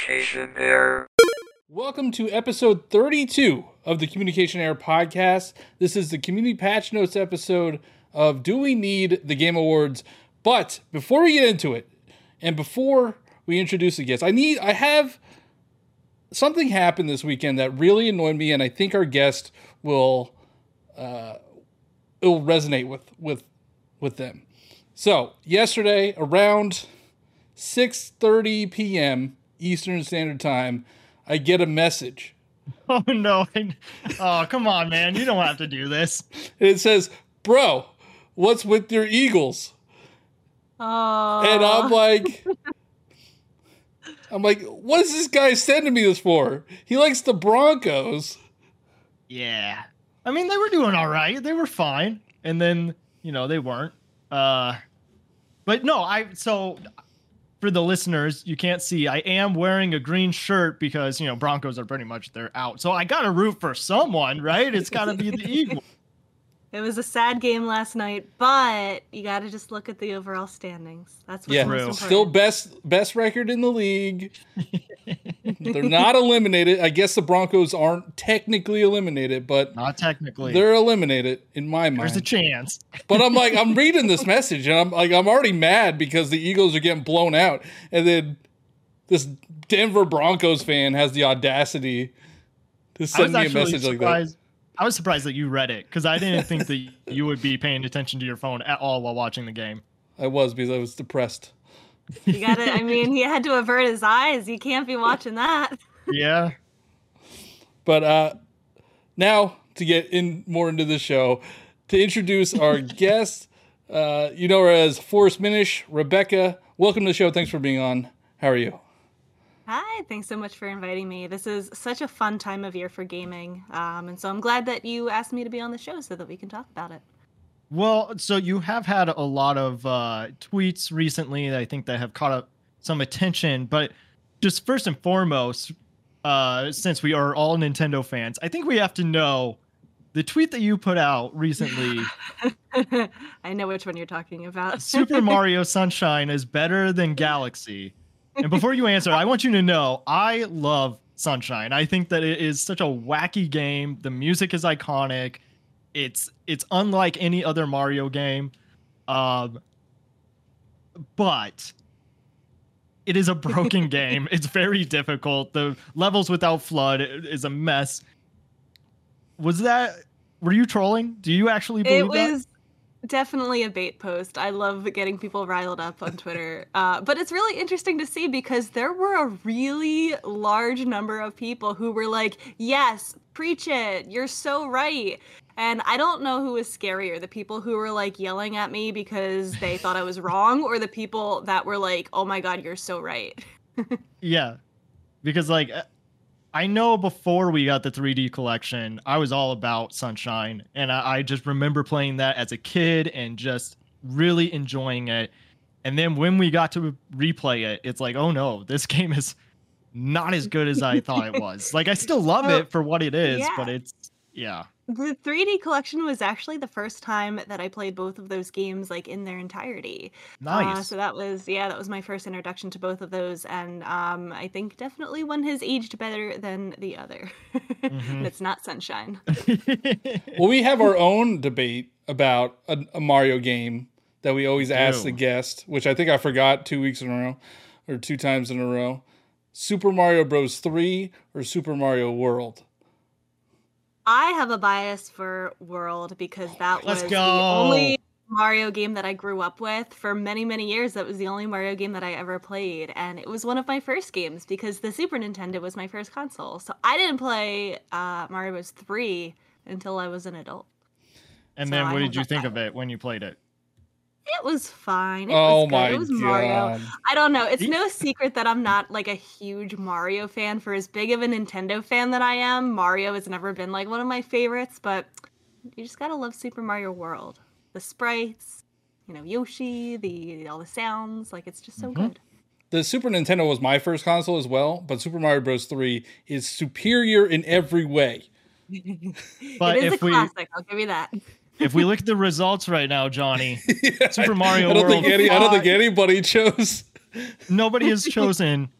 Communication Error. Welcome to episode 32 of the Communication Error podcast. This is the community patch notes episode of Do We Need the Game Awards? But before we get into it, and before we introduce the guests, I need I have something happened this weekend that really annoyed me, and I think our guest will uh, it will resonate with with with them. So yesterday around 6:30 p.m. Eastern Standard Time, I get a message. Oh no! Oh come on, man! You don't have to do this. It says, "Bro, what's with your Eagles?" And I'm like, I'm like, what is this guy sending me this for? He likes the Broncos. Yeah. I mean, they were doing all right. They were fine, and then you know they weren't. Uh, but no, I so for the listeners, you can't see. I am wearing a green shirt because you know Broncos are pretty much they're out. So I got to root for someone, right? It's got to be the Eagles. It was a sad game last night, but you got to just look at the overall standings. That's what's Yeah, most important. still best best record in the league. They're not eliminated. I guess the Broncos aren't technically eliminated, but Not technically. they're eliminated in my mind. There's a chance. But I'm like, I'm reading this message and I'm like, I'm already mad because the Eagles are getting blown out, and then this Denver Broncos fan has the audacity to send me a actually message like that. Surprised. I was surprised that you read it because I didn't think that you would be paying attention to your phone at all while watching the game. I was because I was depressed. You got it. I mean, he had to avert his eyes. You can't be watching that. Yeah. But uh, now to get in more into the show, to introduce our guest, uh, you know her as Forest Minish, Rebecca. Welcome to the show. Thanks for being on. How are you? Hi, thanks so much for inviting me. This is such a fun time of year for gaming. Um, and so I'm glad that you asked me to be on the show so that we can talk about it. Well, so you have had a lot of uh, tweets recently that I think that have caught up some attention, but just first and foremost, uh, since we are all Nintendo fans, I think we have to know the tweet that you put out recently. I know which one you're talking about. Super Mario Sunshine is better than Galaxy. And before you answer, I want you to know I love Sunshine. I think that it is such a wacky game. The music is iconic. It's it's unlike any other Mario game. Um but it is a broken game. It's very difficult. The levels without FLUDD is a mess. Was that were you trolling? Do you actually believe it that? Definitely a bait post. I love getting people riled up on Twitter. Uh, but it's really interesting to see because there were a really large number of people who were like, yes, preach it. You're so right. And I don't know who was scarier the people who were like yelling at me because they thought I was wrong, or the people that were like, oh my God, you're so right. Yeah, because like uh, I know before we got the 3D collection, I was all about Sunshine, and I, I just remember playing that as a kid and just really enjoying it. And then when we got to replay it, it's like, oh no, this game is not as good as I thought it was. Like I still love oh, it for what it is, yeah. but it's yeah. The 3D collection was actually the first time that I played both of those games like in their entirety. Uh, Nice. so that was yeah, that was my first introduction to both of those, and um, I think definitely one has aged better than the other. Mhm. and it's not Sunshine. Well, we have our own debate about a, a Mario game that we always ask the guest, which I think I forgot two weeks in a row or two times in a row. Super Mario Bros. 3 or Super Mario World? I have a bias for World because that Let's was go. the only Mario game that I grew up with for many many years. That was the only Mario game that I ever played, and it was one of my first games because the Super Nintendo was my first console. So I didn't play uh, Mario Bros. Three until I was an adult. and so then what did you think of it when you played it? It was fine. It oh was good. my It was Mario. god. I don't know. It's Ye- no secret that I'm not like a huge Mario fan. For as big of a Nintendo fan that I am, Mario has never been like one of my favorites. But you just gotta love Super Mario World. The sprites, you know, Yoshi, the all the sounds. Like it's just so Mhm. good. The Super Nintendo was my first console as well, but Super Mario Bros. 3 is superior in every way. But it is if a we- classic. I'll give you that. If we look at the results right now, Johnny, Super Mario I don't think World any, I don't think anybody chose. nobody has chosen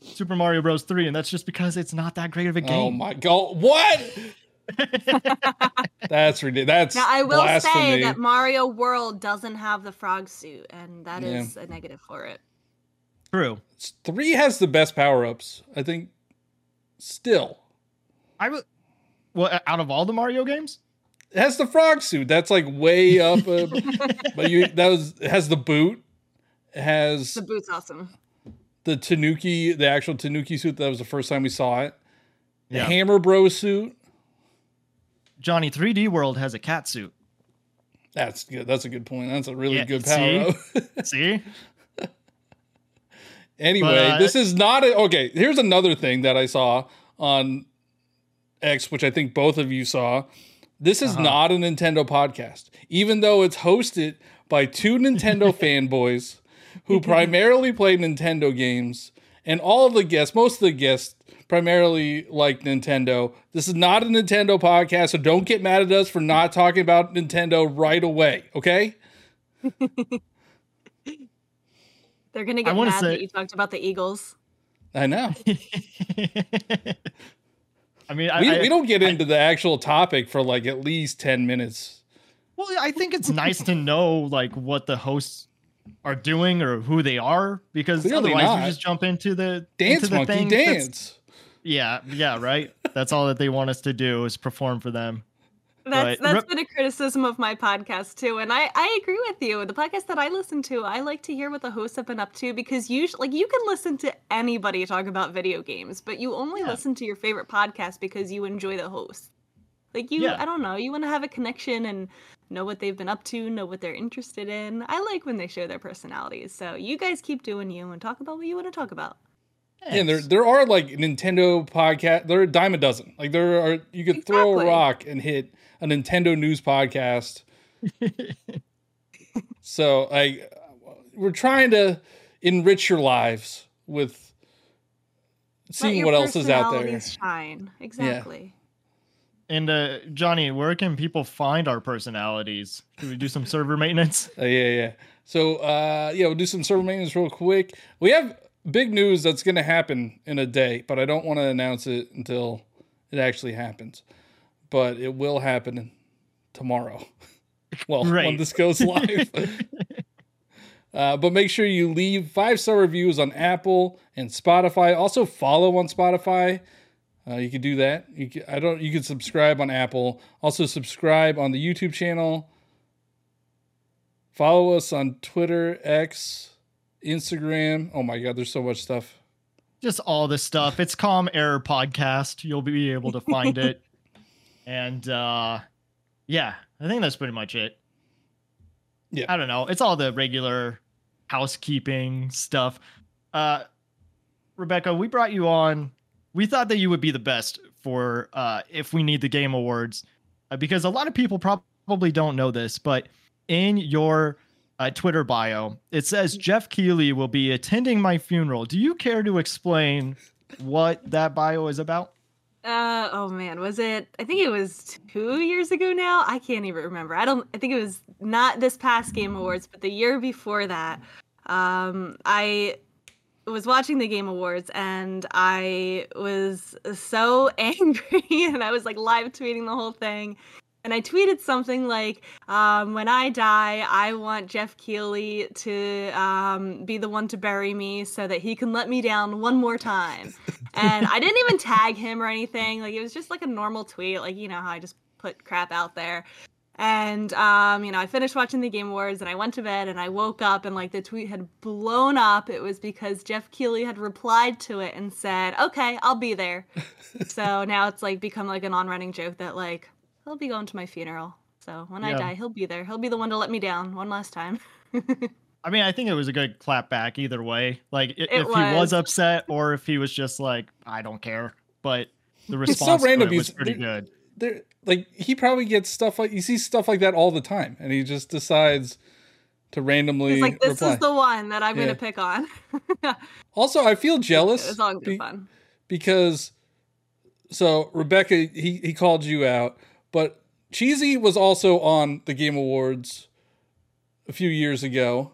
Super Mario Bros. 3, and that's just because it's not that great of a oh game. Oh my god! What? that's ridiculous. That's Now I will blasphemy. say that Mario World doesn't have the frog suit, and that Yeah. is a negative for it. True. Three has the best power ups. I think. Still, I would. Well, out of all the Mario games, it has the frog suit. That's like way up. Uh, but you that was it has the boot. It has The boot's awesome. the Tanuki, the actual Tanuki suit. That was the first time we saw it. The Yeah. Hammer Bro suit. Johnny 3D World has a cat suit. That's good. That's a good point. That's a really Yeah, good power up. See? Anyway, But, uh, this is not a, okay. Here's another thing that I saw on X, which I think both of you saw. This is Uh-huh. not a Nintendo podcast, even though it's hosted by two Nintendo fanboys who primarily play Nintendo games, and all of the guests, most of the guests, primarily like Nintendo. This is not a Nintendo podcast, so don't get mad at us for not talking about Nintendo right away. Okay? They're gonna I get wanna mad say- that you talked about the Eagles. I know. I mean, I, We, I, we don't get into the actual topic for like at least 10 minutes. Well, I think it's nice to know like what the hosts are doing or who they are because Clearly otherwise not. we just jump into the Dance into the monkey thing dance. Yeah, yeah, right. That's all that they want us to do is perform for them. That's But- that's been a criticism of my podcast too, and I I agree with you. The podcast that I listen to, I like to hear what the hosts have been up to because usually, like, you can listen to anybody talk about video games, but you only Yeah. listen to your favorite podcast because you enjoy the host. Like you, Yeah. I don't know, you want to have a connection and know what they've been up to, know what they're interested in. I like when they show their personalities. So you guys keep doing you and talk about what you want to talk about. Yeah, there there are like Nintendo podcast. There are a dime a dozen. Like there are you could throw a rock and hit a Nintendo news podcast. so I we're trying to enrich your lives with seeing what else is out there. personalities Shine exactly. And uh, Johnny, where can people find our personalities? Should we do some server maintenance? Uh, yeah, yeah. So, uh, yeah, we'll do some server maintenance real quick. We have big news that's going to happen in a day, but I don't want to announce it until it actually happens. But it will happen tomorrow. well, when this goes live. uh, but make sure you leave five star reviews on Apple and Spotify. Also, follow on Spotify. Uh, you can do that. You can, I don't. You can subscribe on Apple. Also, subscribe on the YouTube channel. Follow us on Twitter, X, Instagram. Oh my God, there's so much stuff. Just all this stuff. It's Com Error Podcast. You'll be able to find it. And uh yeah, I think that's pretty much it. Yeah. I don't know. It's all the regular housekeeping stuff. Uh Rebecca, we brought you on. We thought that you would be the best for uh if we need the game awards uh, because a lot of people probably don't know this, but in your uh, Twitter bio, it says Jeff Keighley will be attending my funeral. Do you care to explain what that bio is about? Uh oh man, was it? I think it was two years ago now. I can't even remember. I don't. I think it was not this past Game Awards, but the year before that. Um, I was watching the Game Awards and I was so angry, and I was like live tweeting the whole thing. And I tweeted something like, um, "When I die, I want Jeff Keighley to um, be the one to bury me, so that he can let me down one more time." and I didn't even tag him or anything. Like it was just like a normal tweet, like you know how I just put crap out there. And um, you know, I finished watching the Game Awards and I went to bed and I woke up and like the tweet had blown up. It was because Jeff Keighley had replied to it and said, "Okay, I'll be there." so now it's like become like an on-running joke that like he'll be going to my funeral. So when I die, he'll be there. He'll be the one to let me down one last time. I mean, I think it was a good clap back either way. Like i- It if he was was. upset or if he was just like, I don't care. But the It's so response random, to it was he's- pretty there- good. There, like he probably gets stuff like he sees stuff like that all the time, and he just decides to randomly He's like, "This reply. is the one that I'm Yeah. gonna pick on." also, I feel jealous. it was all good be- fun. because so Rebecca he he called you out, but Cheezy was also on the Game Awards a few years ago.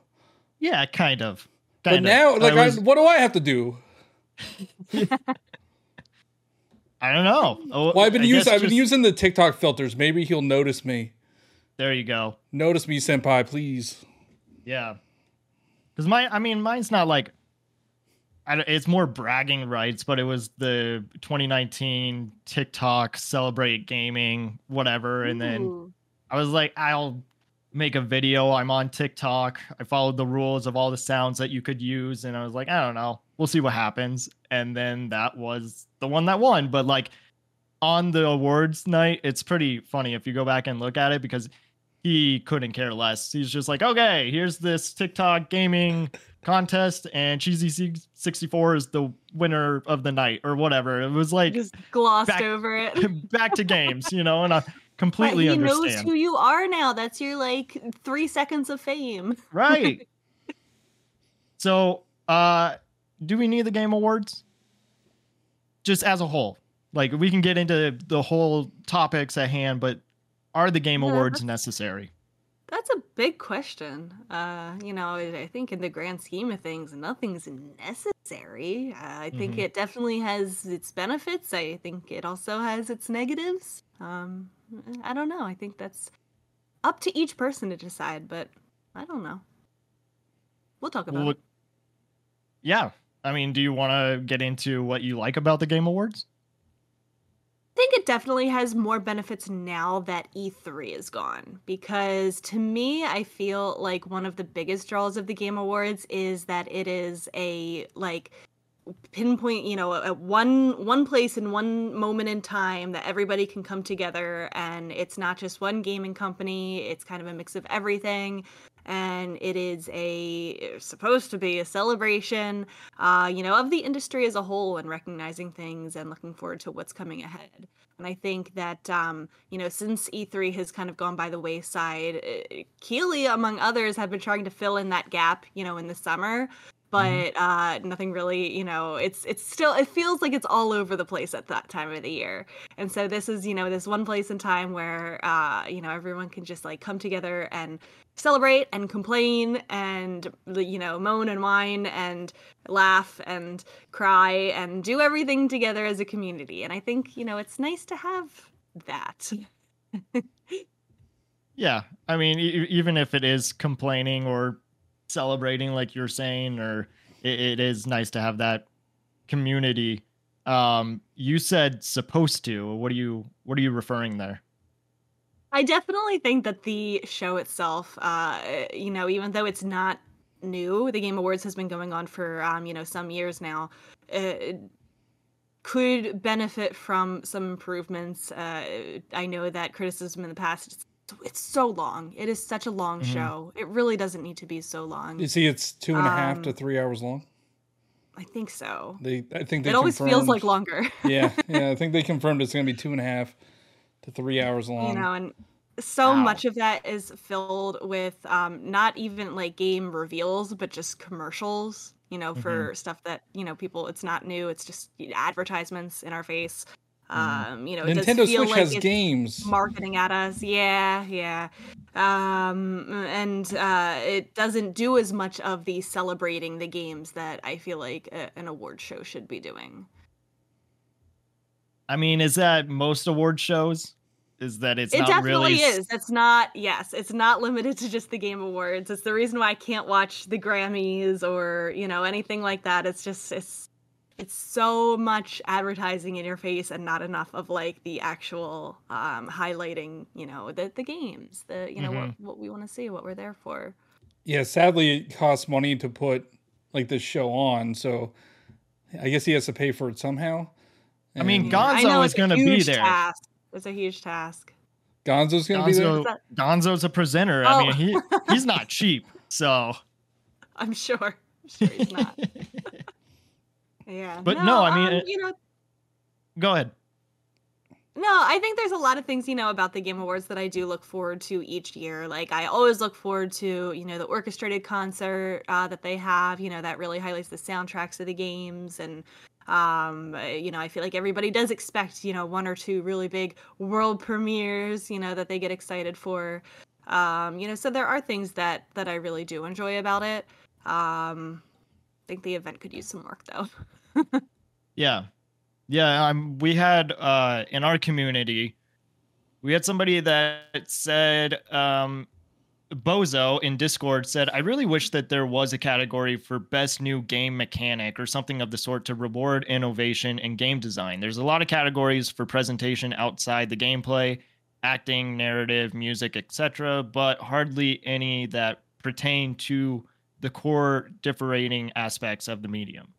Yeah, kind of. But of. now, like, I was- what do I have to do? I don't know. Oh, Well, I've been using I've been just- using the TikTok filters. Maybe he'll notice me. There you go. Notice me, senpai, please. Yeah. Because my, I mean, mine's not like, I, it's more bragging rights, but it was the 2019 TikTok celebrate gaming, whatever. And then I was like, I'll make a video. I'm on TikTok. I followed the rules of all the sounds that you could use. And I was like, I don't know. We'll see what happens. And then that was the one that won. But like on the awards night, it's pretty funny if you go back and look at it because he couldn't care less. He's just like, okay, here's this TikTok gaming contest, and Cheezy C64 is the winner of the night or whatever. It was like just glossed back- over it. back to games, you know, and I But completely he knows who you are now. That's your like three seconds of fame. right. so, uh, do we need the game awards? Just as a whole, like we can get into the whole topics at hand, but are the game Yeah, awards that's- necessary? That's a big question. Uh, you know, I think in the grand scheme of things, nothing's necessary. Uh, I think Mhm. it definitely has its benefits. I think it also has its negatives. Um, I don't know. I think that's up to each person to decide, but I don't know. We'll talk about Well, it. yeah. I mean, do you want to get into what you like about the game awards? I think it definitely has more benefits now that E3 is gone because to me I feel like one of the biggest draws of the Game Awards is that it is a like pinpoint, you know, at one one place in one moment in time that everybody can come together and it's not just one gaming company, it's kind of a mix of everything and it is a supposed to be a celebration uh, you know, of the industry as a whole and recognizing things and looking forward to what's coming ahead. And I think that, um, you know, since E3 has kind of gone by the wayside, uh, Keighley, among others, have been trying to fill in that gap, you know, in the summer. But uh, nothing really, you know, it's it's still it feels like it's all over the place at that time of the year. And so this is, you know, this one place in time where, uh, you know, everyone can just like come together and celebrate and complain and you know moan and whine and laugh and cry and do everything together as a community and i think you know it's nice to have that Yeah, I mean, e- even if it is complaining or celebrating, like you're saying, or it, it is nice to have that community. Um, you said supposed to. What are you What are you referring there? I definitely think that the show itself uh you know even though it's not new the game awards has been going on for um you know some years now uh, could benefit from some improvements uh i know that criticism in the past it's, so long it is such a long Mhm. show it really doesn't need to be so long You see, it's two and a half to Um, three hours long. i think so They, I think they. it always feels like longer yeah, yeah. I think they confirmed it's going to be two and a half to three hours long. you know and so Wow. much of that is filled with um not even like game reveals but just commercials you know for stuff that you know people it's not new it's just advertisements in our face um you know Nintendo Switch like has games. marketing at us yeah yeah um and uh it doesn't do as much of the celebrating the games that i feel like a, an award show should be doing I mean, is that most award shows? Is that it's it not definitely really is. It's not. Yes, it's not limited to just the Game Awards. It's the reason why I can't watch the Grammys or you know anything like that. It's just it's it's so much advertising in your face and not enough of like the actual um highlighting you know the the games the you know what what we want to see what we're there for Yeah, sadly, it costs money to put like this show on, so I guess he has to pay for it somehow. I mean, And God- I Gonzo know is gonna be there. task. it's a huge task Gonzo's going to be there. Gonzo's a presenter. Oh. I mean, he he's not cheap. So, i'm sure I'm sure he's not yeah But no, I mean, um, it- you know go ahead. No, I think there's a lot of things, you know, about the Game Awards that I do look forward to each year. Like I always look forward to, you know, the orchestrated concert uh, that they have, you know, that really highlights the soundtracks of the games and um uh, you know i feel like everybody does expect you know one or two really big world premieres you know that they get excited for. Um you know so there are things that that i really do enjoy about it. Um i think the event could use some work though. Yeah. Yeah, um, we had uh in our community, we had somebody that said um Bozo in Discord said, I really wish that there was a category for best new game mechanic or something of the sort to reward innovation in game design. There's a lot of categories for presentation outside the gameplay, acting, narrative, music, etc., but hardly any that pertain to the core differentiating aspects of the medium.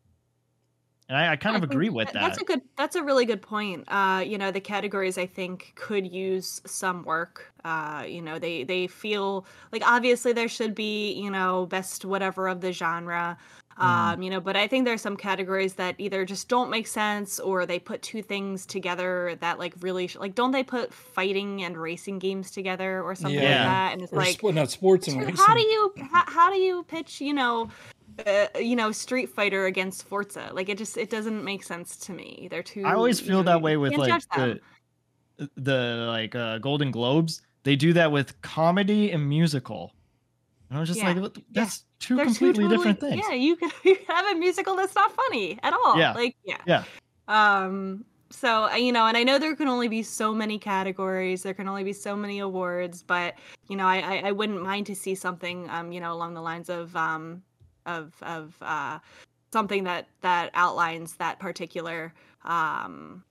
And I, I kind I of agree with that- that. That's a good. That's a really good point. Uh, you know, the categories I think could use some work. Uh, you know, they they feel like obviously there should be you know best whatever of the genre. Mhm. Um, you know, but I think there's some categories that either just don't make sense or they put two things together that like really sh- like don't they put fighting and racing games together or something like that? And it's Or like sp- not sports and racing. how do you how, how do you pitch you know uh, you know Street Fighter against Forza like it just it doesn't make sense to me they're too I always you feel know, that way with like the the like uh, Golden Globes. They do that with comedy and musical. And I was just Yeah, like, that's two They're two completely different things. yeah you could you have a musical that's not funny at all Yeah. like yeah Yeah. um so uh, you know and i know there can only be so many categories there can only be so many awards but you know i i, I wouldn't mind to see something um you know along the lines of um of of uh something that that outlines that particular um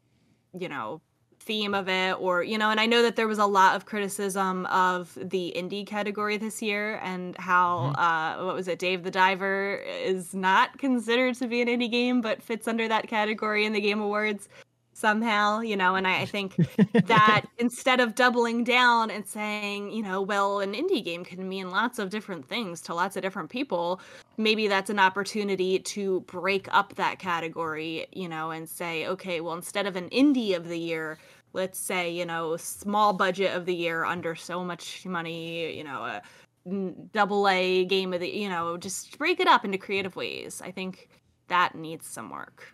you know theme of it or you know and i know that there was a lot of criticism of the indie category this year and how uh what was it dave the diver is not considered to be an indie game but fits under that category in the game awards somehow you know and i, I think that instead of doubling down and saying, you know, well, an indie game can mean lots of different things to lots of different people, maybe that's an opportunity to break up that category, you know, and say, okay, well, instead of an indie of the year, let's say, you know, small budget of the year under so much money, you know, a double A game of the, you know, just break it up into creative ways. I think that needs some work.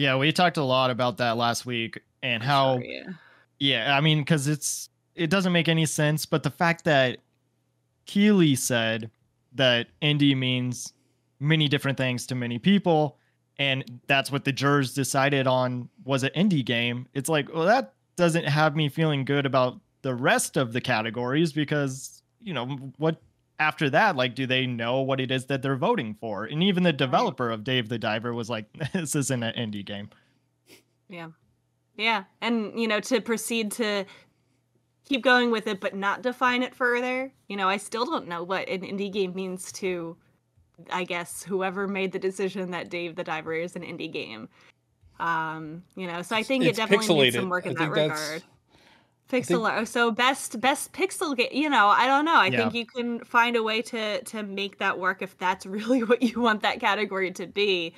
Yeah, we talked a lot about that last week and how Sure, yeah. Yeah, I mean, because it's it doesn't make any sense. But the fact that Keighley said that indie means many different things to many people, and that's what the jurors decided on was an indie game. It's like, well, that doesn't have me feeling good about the rest of the categories because you know what after that like do they know what it is that they're voting for and even the developer of dave the diver was like this isn't an indie game Yeah. Yeah. And, you know, to proceed to keep going with it, but not define it further, you know, I still don't know what an indie game means to, I guess, whoever made the decision that Dave the Diver is an indie game. Um, you know, so I think It's it definitely needs some work in that regard. Pixel art. So best best pixel game. You know, I don't know. I Yeah. think you can find a way to to make that work if that's really what you want that category to be.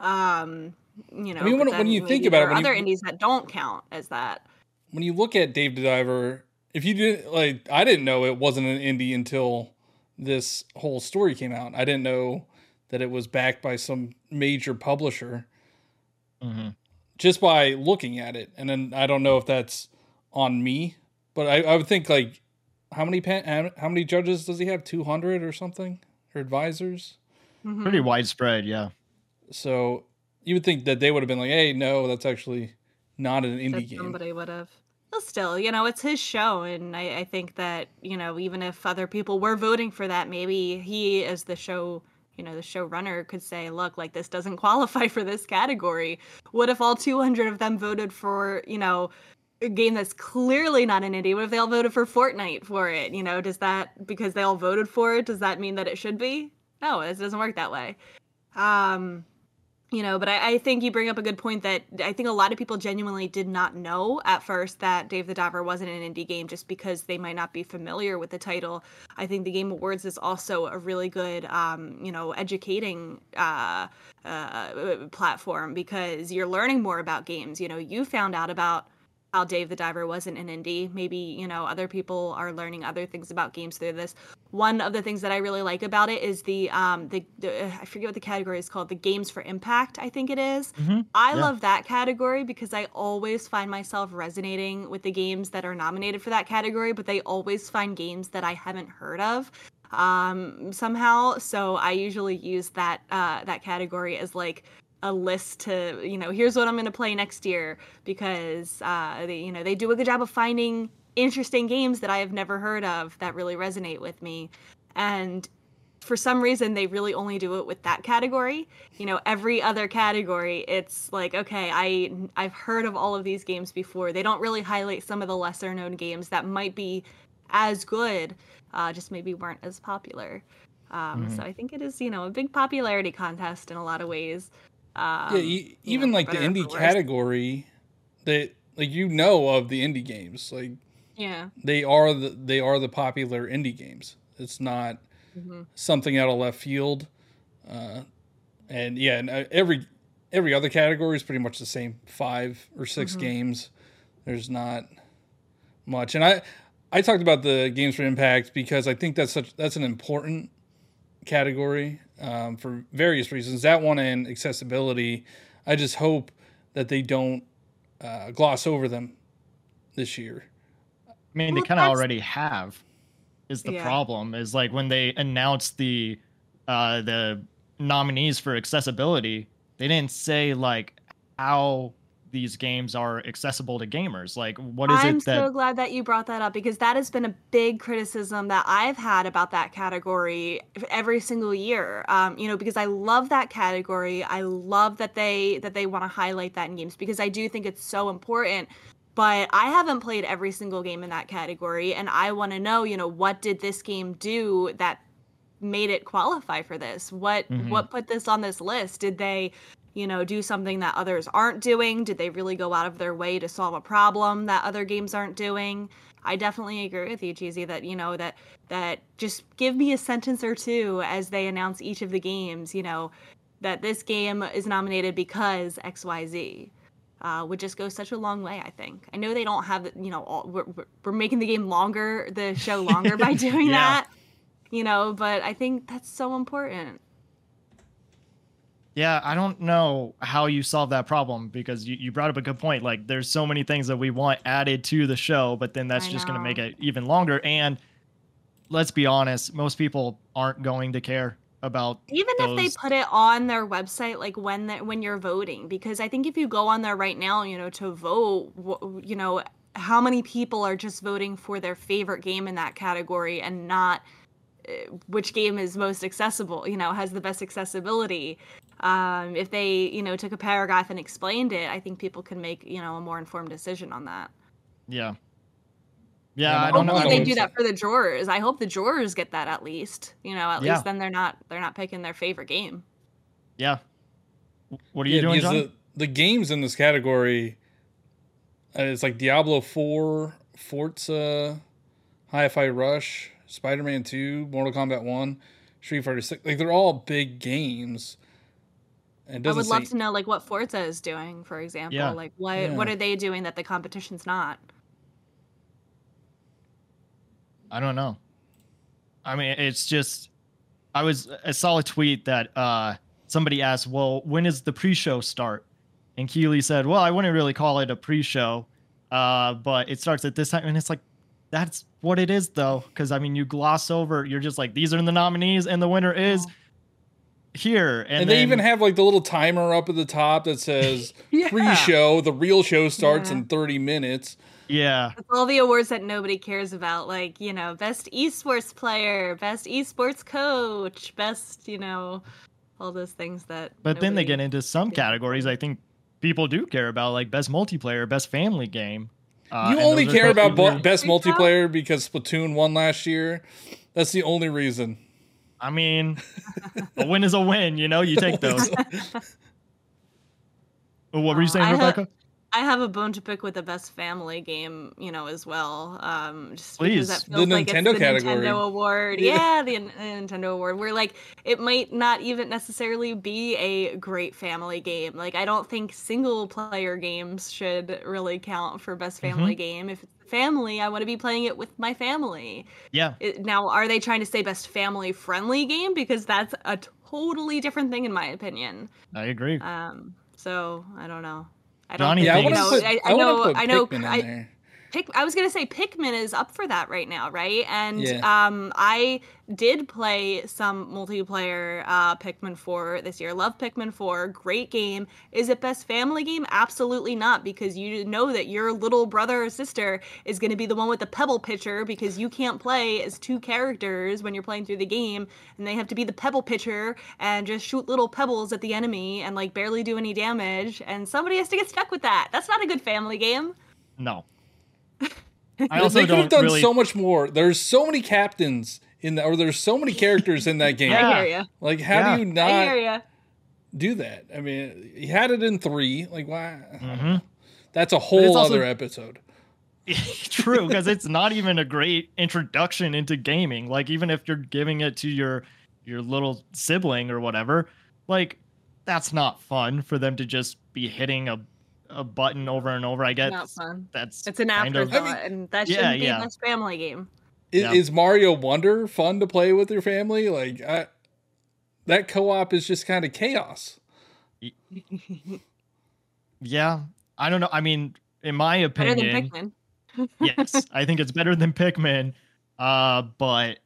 Um, you know, I mean, when- when you think about there it, are when you- other indies that don't count as that. when you look at Dave the Diver, if you didn't like, I didn't know it wasn't an indie until this whole story came out. I didn't know that it was backed by some major publisher mm-hmm. just by looking at it. And then I don't know if that's on me, but I, I would think like, how many pen, how many judges does he have? Two hundred or something, or advisors? Mhm. pretty widespread yeah So you would think that they would have been like, hey, no, that's actually not an indie that game. somebody would have. Well, still, you know, it's his show, and I, I think that you know, even if other people were voting for that, maybe he, as the show, you know, the showrunner, could say, "Look, like this doesn't qualify for this category. What if all 200 of them voted for, you know, a game that's clearly not an indie? What if they all voted for Fortnite for it? You know, does that because they all voted for it, does that mean that it should be? No, it doesn't work that way. Um, you know but I, I think you bring up a good point that i think a lot of people genuinely did not know at first that dave the diver wasn't an indie game just because they might not be familiar with the title i think the game awards is also a really good um, you know educating uh, uh, platform because you're learning more about games you know you found out about how dave the diver wasn't an indie maybe you know other people are learning other things about games through this one of the things that I really like about it is the um the, the I forget what the category is called the games for impact I think it is. Mhm, I yeah. love that category because I always find myself resonating with the games that are nominated for that category but they always find games that I haven't heard of um somehow so I usually use that uh that category as like a list to you know here's what I'm going to play next year because uh, they you know they do a good job of finding interesting games that I have never heard of that really resonate with me, and for some reason they really only do it with that category. You know every other category it's like okay i i've heard of all of these games before. They don't really highlight some of the lesser known games that might be as good uh, just maybe weren't as popular. Um, Mhm. so i think it is you know a big popularity contest in a lot of ways um, yeah, you even know, like the indie category, that like you know of the indie games, like yeah they are the they are the popular indie games. It's not Mhm. something out of left field. Uh, and yeah, and uh, every every other category is pretty much the same five or 6 Mhm. games. There's not much, and I I talked about the games for impact because I think that's such that's an important category um, for various reasons. That one and accessibility. I just hope that they don't uh, gloss over them this year. I mean, they kind of already have. Is the Yeah. problem is like when they announced the uh the nominees for accessibility, they didn't say like how these games are accessible to gamers. Like, what is it? I'm that? so glad that you brought that up because that has been a big criticism that I've had about that category every single year. Um, you know, because I love that category. I love that they that they want to highlight that in games because I do think it's so important. But I haven't played every single game in that category, and I want to know, you know, what did this game do that made it qualify for this? What Mhm. what put this on this list? Did they you know, do something that others aren't doing? Did they really go out of their way to solve a problem that other games aren't doing? I definitely agree with you, Cheezy, that you know that that just give me a sentence or two as they announce each of the games. You know, that this game is nominated because X Y Z. Uh, would just go such a long way. I think. I know they don't have, you know, all, we're, we're- we're making the game longer, the show longer by doing Yeah. that. You know, but I think that's so important. Yeah, I don't know how you solve that problem because you, you brought up a good point. Like, there's so many things that we want added to the show, but then that's I just going to make it even longer. And let's be honest, most people aren't going to care about even if they put it on their website like when when you're voting because i think if you go on there right now you know to vote you know how many people are just voting for their favorite game in that category and not uh, which game is most accessible you know has the best accessibility um, if they you know took a paragraph and explained it i think people can make you know a more informed decision on that Yeah. Yeah, Yeah, I don't know. my Hopefully I they do that for the drawers i hope the drawers get that at least you know at Yeah. least then they're not they're not picking their favorite game Yeah. What are you doing, John? the, the games in this category, uh, it's like Diablo 4, Forza, Hi-Fi Rush, Spider-Man 2, Mortal Kombat 1, Street Fighter 6. Like they're all big games. And it I doesn't would love say- to know like what Forza is doing, for example. Yeah. Like what Yeah. what are they doing that the competition's not? I don't know. I mean, it's just I was I saw a tweet that uh somebody asked, "Well, when does the pre-show start?" And Keighley said, "Well, I wouldn't really call it a pre-show, uh, but it starts at this time." And it's like, that's what it is, though, because I mean, you gloss over. You're just like, these are the nominees, and the winner is here. And, And, they then- even have like the little timer up at the top that says Yeah. pre-show. The real show starts Yeah. in 30 minutes. yeah, It's all the awards that nobody cares about, like, you know, best esports player, best esports coach, best, you know, all those things that but then they get into some categories. I think people do care about, like best multiplayer, best family game. Uh, you only care about bo- best multiplayer because Splatoon won last year. That's the only reason. I mean, a win is a win. You know, you take those. What were you Uh, saying, I ha- Rebecca? I have a bone to pick with the best family game, you know, as well. Um, just Please. because that The like Nintendo it's the category. Nintendo award. Yeah. Yeah, the, N- the Nintendo award. Where like it might not even necessarily be a great family game. Like I don't think single player games should really count for best Mm-hmm. family game. If it's family, I want to be playing it with my family. Yeah, It, now, are they trying to say best family friendly game? Because that's a totally different thing in my opinion. I agree. Um, so I don't know. I don't Yeah, I think, want to know, put, I, I know, I know, Pikmin in I, there. Pick, I was gonna say Pikmin is up for that right now, right? And Yeah. um, I did play some multiplayer uh, Pikmin 4 this year. Love Pikmin 4, great game. Is it best family game? Absolutely not, because you know that your little brother or sister is gonna be the one with the pebble pitcher because you can't play as two characters when you're playing through the game, and they have to be the pebble pitcher and just shoot little pebbles at the enemy and like barely do any damage, and somebody has to get stuck with that. That's not a good family game. No. They- I also they could have don't done really. so much more. There's so many captains in that, or there's so many characters in that game. Yeah. I hear you. Like, how Yeah. do you not do that? I mean, he had it in three. Like, why? Mhm. That's a whole also- other episode. True, because it's not even a great introduction into gaming. Like even if you're giving it to your your little sibling or whatever, like that's not fun for them to just be hitting a a button over and over. I guess Not fun. that's It's an kind of- afterthought, and that Yeah, shouldn't be yeah. a best family game. I- Yeah. Is Mario Wonder fun to play with your family? Like, I, that co-op is just kind of chaos. yeah. I don't know. I mean, in my Better than opinion, Pikmin. yes, I think it's better than Pikmin. Uh, but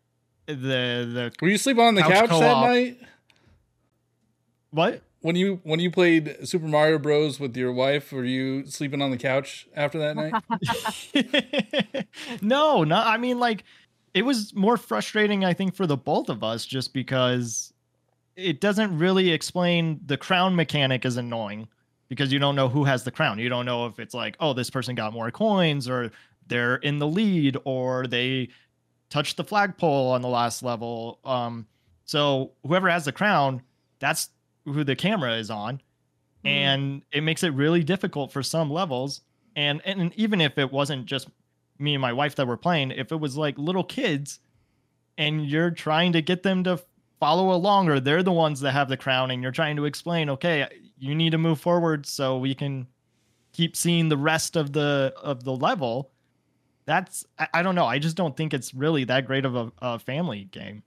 the the Were you sleeping on the Couch couch, that night what? When you when you played Super Mario Bros with your wife? Were you sleeping on the couch after that night? no, no. I mean, like, it was more frustrating, I think, for the both of us, just because it doesn't really explain the crown mechanic is annoying because you don't know who has the crown. You don't know if it's like, oh, this person got more coins, or they're in the lead, or they touched the flagpole on the last level. Um, so whoever has the crown, that's who the camera is on Mhm. and it makes it really difficult for some levels. And and even if it wasn't just me and my wife that were playing if it was like little kids and you're trying to get them to follow along or they're the ones that have the crown and you're trying to explain okay you need to move forward so we can keep seeing the rest of the of the level that's i, I don't know. I just don't think it's really that great of a, a family game.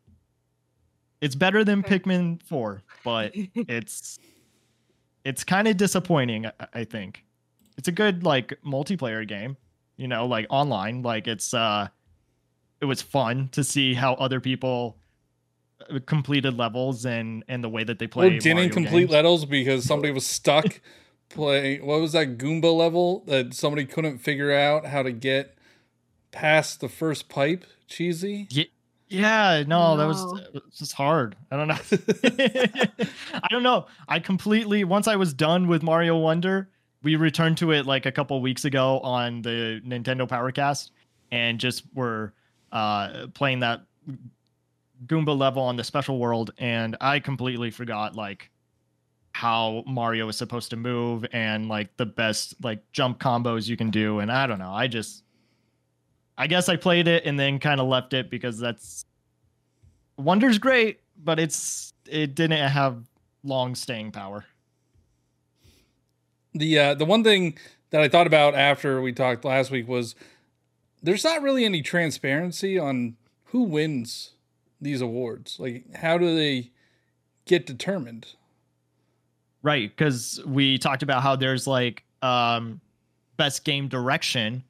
It's better than pikmin 4 but it's it's kind of disappointing I- i think it's a good like multiplayer game you know like online like it's uh it was fun to see how other people uh, completed levels and and the way that they play or didn't Mario complete games. levels because somebody was stuck playing. What was that Goomba level that somebody couldn't figure out how to get past the first pipe? Cheezy. yeah no, that was No. it was just hard. I don't know. I don't know. I completely once i was done with mario wonder we returned to it like a couple weeks ago on the nintendo powercast and just were uh playing that goomba level on the special world and i completely forgot like how mario is supposed to move and like the best like jump combos you can do and i don't know. I just i guess i played it and then kind of left it because that's wonder's great but it's it didn't have long staying power The uh, the one thing that I thought about after we talked last week was there's not really any transparency on who wins these awards. Like, how do they get determined? Right, because we talked about how there's like um best game direction,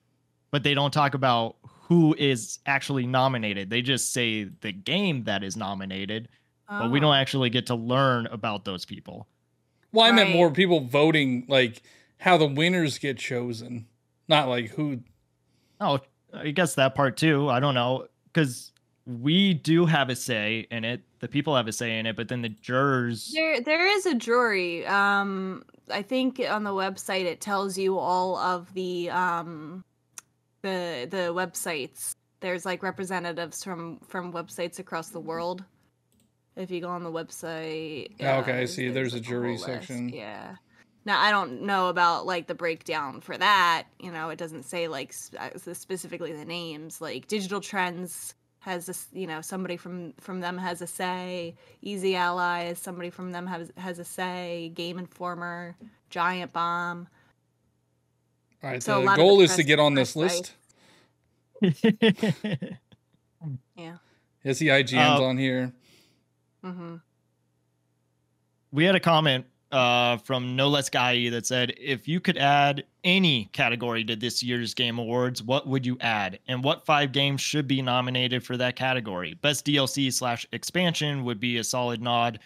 but they don't talk about who is actually nominated. They just say the game that is nominated, but we Oh. don't actually get to learn about those people. Well, I meant more people voting, like how the winners get chosen, not like who. Oh, I guess that part too. I don't know because we do have a say in it. The people have a say in it, but then the jurors. There, there is a jury. Um, I think on the website it tells you all of the um, the the websites. There's like representatives from from websites across the world. If you go on the website, Oh, okay, I see. There's a jury list. section. Yeah. Now I don't know about like the breakdown for that. You know, it doesn't say like uh, specifically the names. Like Digital Trends has this, you know, somebody from from them has a say. Easy Allies, somebody from them has has a say. Game Informer, Giant Bomb. All right, So the goal the is to get on this press list. Yeah. Yes, the IGN's Uh, on here. Mm-hmm. we had a comment uh, from No Less Guy that said, if you could add any category to this year's Game Awards, what would you add? And what five games should be nominated for that category? Best DLC slash expansion would be a solid nod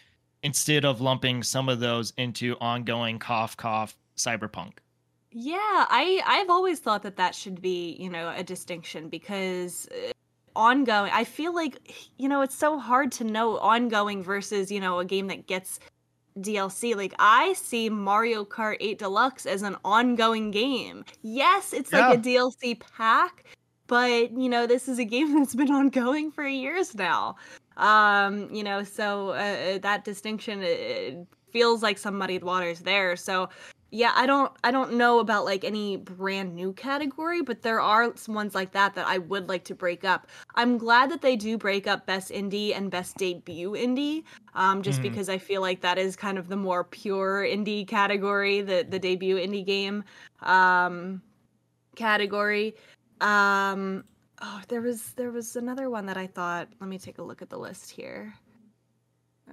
instead of lumping some of those into ongoing cough cough cyberpunk. Yeah, I I've always thought that that should be, you know, a distinction because uh, ongoing, I feel like you know, it's so hard to know ongoing versus, you know, a game that gets DLC. Like I see Mario Kart 8 Deluxe as an ongoing game. Yes, it's like a DLC pack, but you know, this is a game that's been ongoing for years now. Um, you know, so uh, uh that distinction it feels like some muddied waters there. So yeah i don't i don't know about like any brand new category but there are some ones like that that i would like to break up. I'm glad that they do break up best indie and best debut indie um, just mm-hmm. because i feel like that is kind of the more pure indie category the the debut indie game um, category. Um, oh there was there was another one that i thought let me take a look at the list here.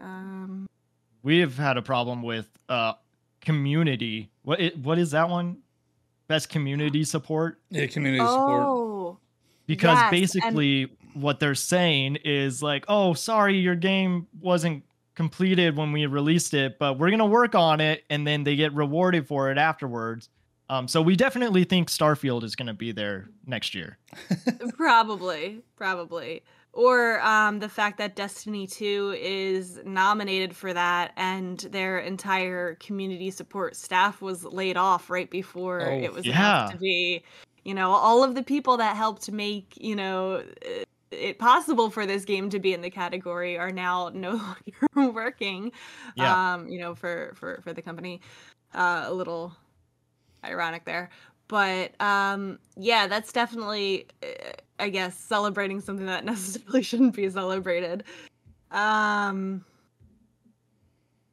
Um we've had a problem with uh community. What what is that one? Best community support. Yeah, community support. Oh, because yes, basically and- what they're saying is like, oh, sorry, your game wasn't completed when we released it, but we're gonna work on it, and then they get rewarded for it afterwards. Um, so we definitely think Starfield is gonna be there next year. probably, probably or um, the fact that Destiny 2 is nominated for that and their entire community support staff was laid off right before oh, it was yeah. to be. You know, all of the people that helped make, you know, it possible for this game to be in the category are now no longer working yeah. um, you know, for for for the company. Uh, a little ironic there but um yeah that's definitely uh, i guess celebrating something that necessarily shouldn't be celebrated. Um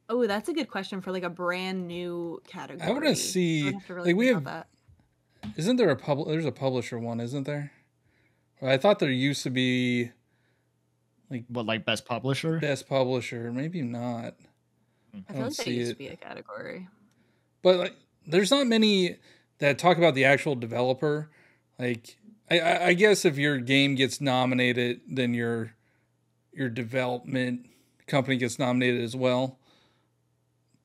oh that's a good question for like a brand new category. i want to see really like we have that. isn't there a pub there's a publisher one isn't there? I thought there used to be like what like best publisher? Best publisher maybe not. I, I feel like there used it. to be a category. But like there's not many that talk about the actual developer. Like, I, I guess if your game gets nominated, then your your development company gets nominated as well.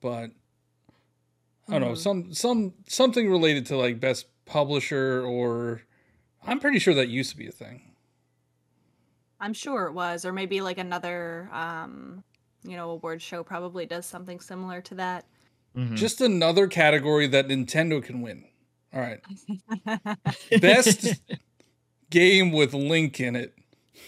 But I don't mm-hmm. know some some something related to like best publisher or I'm pretty sure that used to be a thing. I'm sure it was, or maybe like another um, you know award show probably does something similar to that. Mm-hmm. Just another category that Nintendo can win. All right. Best game with Link in it.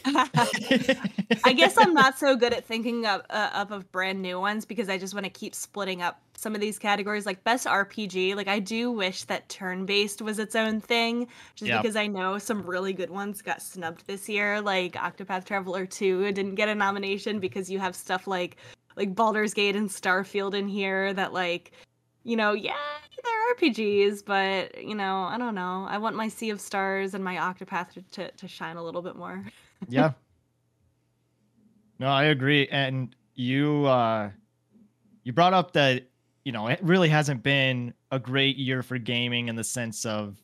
I guess I'm not so good at thinking of, uh, up of brand new ones because I just want to keep splitting up some of these categories. Like best RPG, like I do wish that turn based was its own thing, just yep. because I know some really good ones got snubbed this year. Like Octopath Traveler 2 didn't get a nomination because you have stuff like like Baldur's Gate and Starfield in here that like you know, yeah, they're RPGs, but you know, I don't know. I want my Sea of Stars and my Octopath to, to, to shine a little bit more. yeah. No, I agree. And you uh you brought up that, you know, it really hasn't been a great year for gaming in the sense of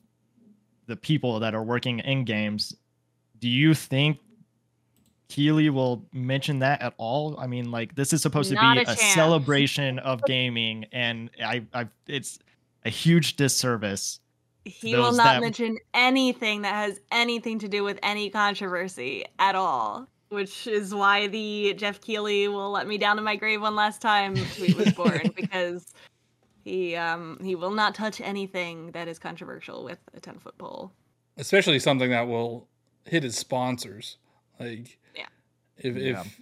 the people that are working in games. Do you think Keighley will mention that at all. I mean, like this is supposed to be a, a celebration of gaming, and I, I, it's a huge disservice. He will not that... mention anything that has anything to do with any controversy at all, which is why the Jeff Keighley will let me down to my grave one last time tweet was born because he um he will not touch anything that is controversial with a 10 foot pole especially something that will hit his sponsors like if yeah. if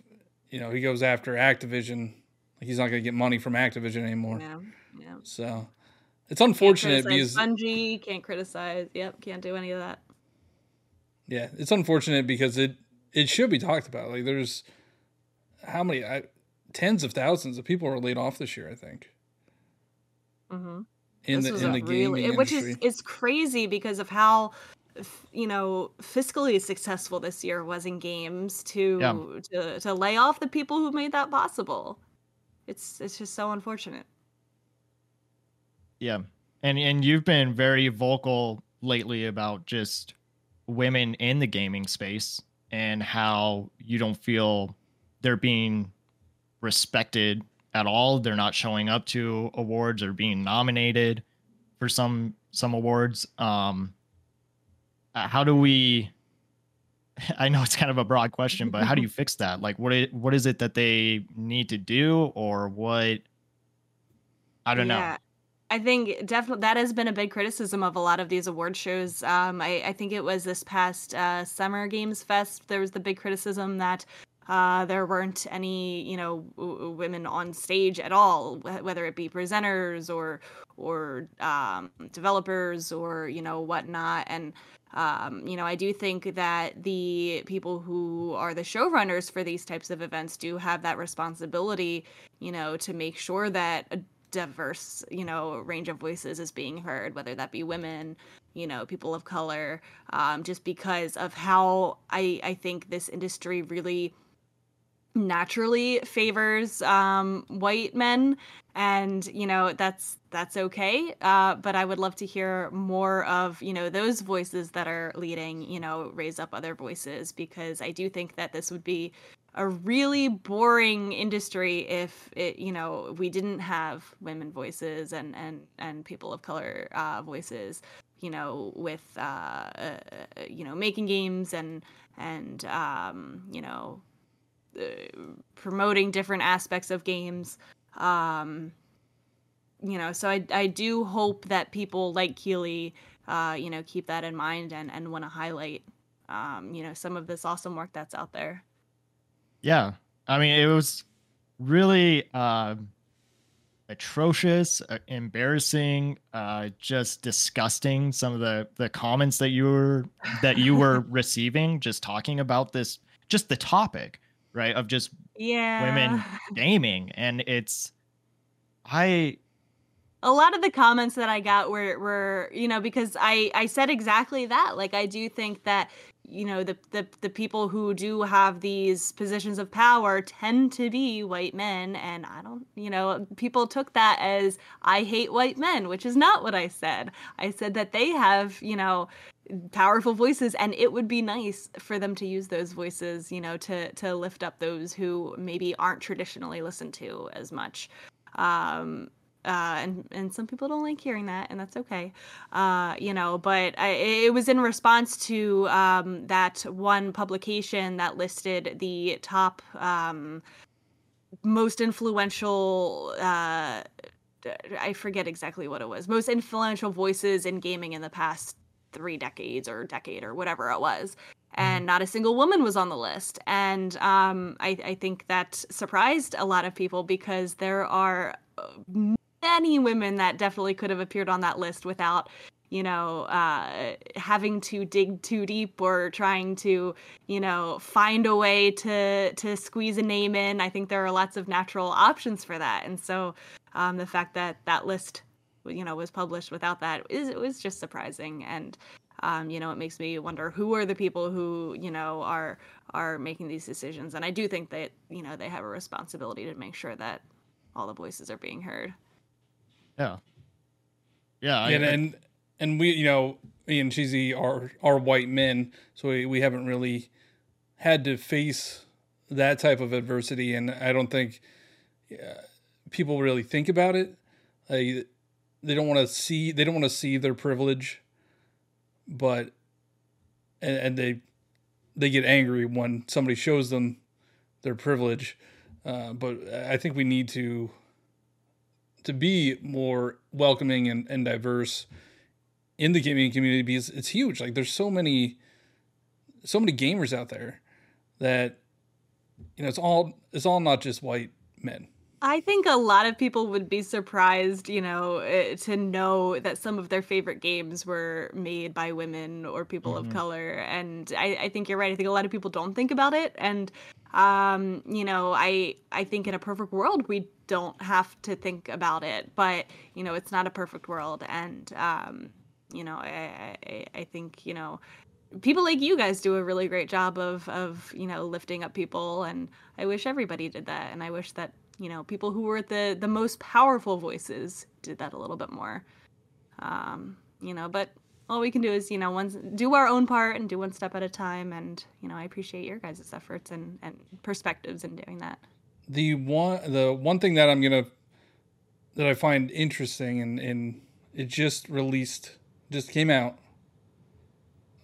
you know he goes after Activision, he's not going to get money from Activision anymore. Yeah, yeah. So it's unfortunate because Bungie can't criticize. Yep, can't do any of that. Yeah, it's unfortunate because it it should be talked about. Like there's how many I, tens of thousands of people were laid off this year. I think. Mm-hmm. In this the in the really, gaming which industry. is is crazy because of how you know fiscally successful this year was in games to yeah. to to lay off the people who made that possible it's it's just so unfortunate Yeah. And and you've been very vocal lately about just women in the gaming space and how you don't feel they're being respected at all. They're not showing up to awards or being nominated for some some awards. Um uh, how do we I know it's kind of a broad question, but how do you fix that? Like what what is it that they need to do or what I don't yeah. know. I think definitely that has been a big criticism of a lot of these award shows. Um, I, I, think it was this past uh, Summer Games Fest. There was the big criticism that uh, there weren't any, you know, w- women on stage at all, whether it be presenters or or um, developers or you know whatnot. And um, you know, I do think that the people who are the showrunners for these types of events do have that responsibility, you know, to make sure that a diverse, you know, range of voices is being heard, whether that be women, you know, people of color, um, just because of how I, I think this industry really naturally favors um, white men and you know that's that's okay. Uh, but i would love to hear more of you know those voices that are leading you know raise up other voices because i do think that this would be a really boring industry if it you know we didn't have women voices and and and people of color uh, voices you know with uh, uh, you know making games and and um, you know uh, promoting different aspects of games. Um, you know so I, I do hope that people like Keighley uh, you know keep that in mind and and want to highlight um, you know some of this awesome work that's out there. Yeah. I mean it was really uh, atrocious uh, embarrassing uh, just disgusting some of the the comments that you were that you were receiving just talking about this just the topic right of just yeah. women gaming and it's i a lot of the comments that I got were were you know because I I said exactly that like I do think that you know the the the people who do have these positions of power tend to be white men and I don't you know people took that as I hate white men which is not what I said. I said that they have you know powerful voices and it would be nice for them to use those voices you know to to lift up those who maybe aren't traditionally listened to as much um uh, and and some people don't like hearing that, and that's okay, uh, you know. But I, it was in response to um, that one publication that listed the top um, most influential. Uh, I forget exactly what it was. Most influential voices in gaming in the past three decades or decade or whatever it was mm-hmm. and not a single woman was on the list. And um, I, I, think that surprised a lot of people because there are uh, many women that definitely could have appeared on that list without you know uh, having to dig too deep or trying to you know find a way to to squeeze a name in i think there are lots of natural options for that and so um, the fact that that list you know was published without that is it was just surprising and um, you know it makes me wonder who are the people who you know are are making these decisions and i do think that you know they have a responsibility to make sure that all the voices are being heard yeah. Yeah. I, and, and and we, you know, me and Cheezy are are white men, so we, we haven't really had to face that type of adversity, and I don't think uh, people really think about it. They don't want to see they don't want to see their privilege, but and, and they they get angry when somebody shows them their privilege. Uh, but I think we need to to be more welcoming and, and diverse in the gaming community because it's huge. Like there's so many so many gamers out there that you know it's all it's all not just white men. I think a lot of people would be surprised, you know, eh, to know that some of their favorite games were made by women or people mm-hmm. of color. And I, I, think you're right. I think a lot of people don't think about it. And um, you know, I I think in a perfect world we don't have to think about it, but you know, it's not a perfect world, and um, you know, I, I I think you know people like you guys do a really great job of of you know lifting up people and i wish everybody did that and i wish that you know, people who were the the most powerful voices did that a little bit more. Um, you know, but all we can do is, you know, one do our own part and do one step at a time. And you know, I appreciate your guys' efforts and and perspectives in doing that. The one the one thing that I'm gonna that I find interesting and and it just released just came out.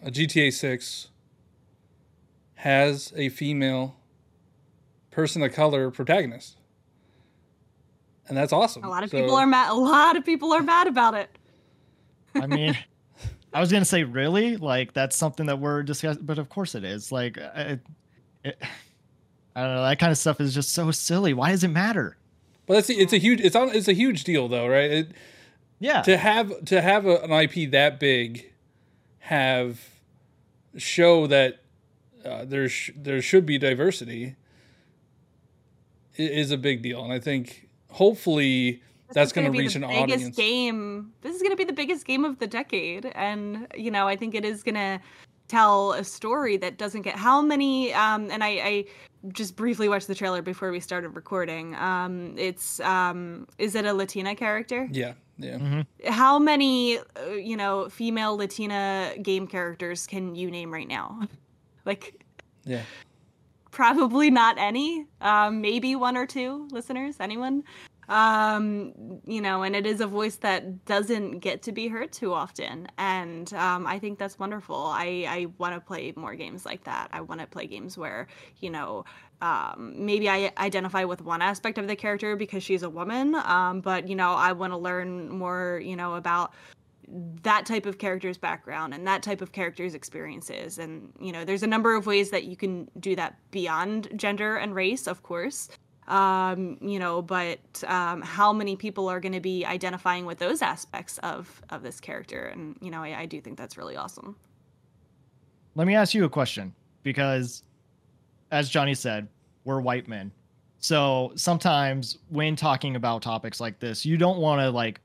A GTA Six has a female person of color protagonist. And that's awesome. A lot of so, people are mad. A lot of people are mad about it. I mean, I was gonna say, really, like that's something that we're discussing, but of course it is. Like, it, it, I don't know. That kind of stuff is just so silly. Why does it matter? But it's it's a huge it's on it's a huge deal though, right? It, yeah. To have to have a, an IP that big, have show that uh, there sh- there should be diversity is a big deal, and I think hopefully this that's going to reach an biggest audience. Game. This is going to be the biggest game of the decade, and you know I think it is going to tell a story that doesn't get how many. Um, and I, I just briefly watched the trailer before we started recording. Um, it's um, is it a Latina character? Yeah, yeah. Mm-hmm. How many, uh, you know, female Latina game characters can you name right now? like, yeah, probably not any. Um, maybe one or two listeners. Anyone? um you know and it is a voice that doesn't get to be heard too often and um i think that's wonderful i i want to play more games like that i want to play games where you know um maybe i identify with one aspect of the character because she's a woman um but you know i want to learn more you know about that type of character's background and that type of character's experiences and you know there's a number of ways that you can do that beyond gender and race of course um, you know, but um, how many people are going to be identifying with those aspects of of this character? And you know, I, I do think that's really awesome. Let me ask you a question because, as Johnny said, we're white men. So sometimes when talking about topics like this, you don't want to like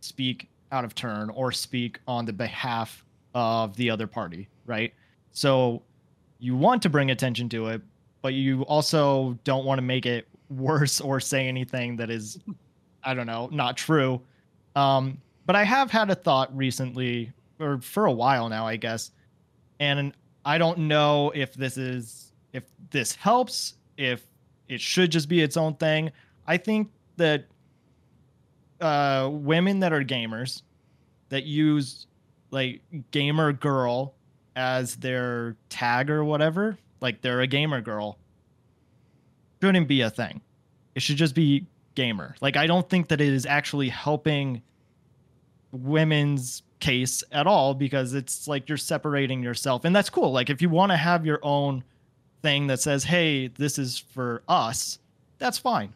speak out of turn or speak on the behalf of the other party, right? So you want to bring attention to it, but you also don't want to make it worse or say anything that is, I don't know, not true. Um, but I have had a thought recently, or for a while now, I guess, and I don't know if this is if this helps, if it should just be its own thing. I think that uh, women that are gamers that use like gamer girl as their tag or whatever, like they're a gamer girl, shouldn't be a thing. It should just be gamer. Like I don't think that it is actually helping women's case at all because it's like you're separating yourself and that's cool. Like if you want to have your own thing that says, "Hey, this is for us." That's fine.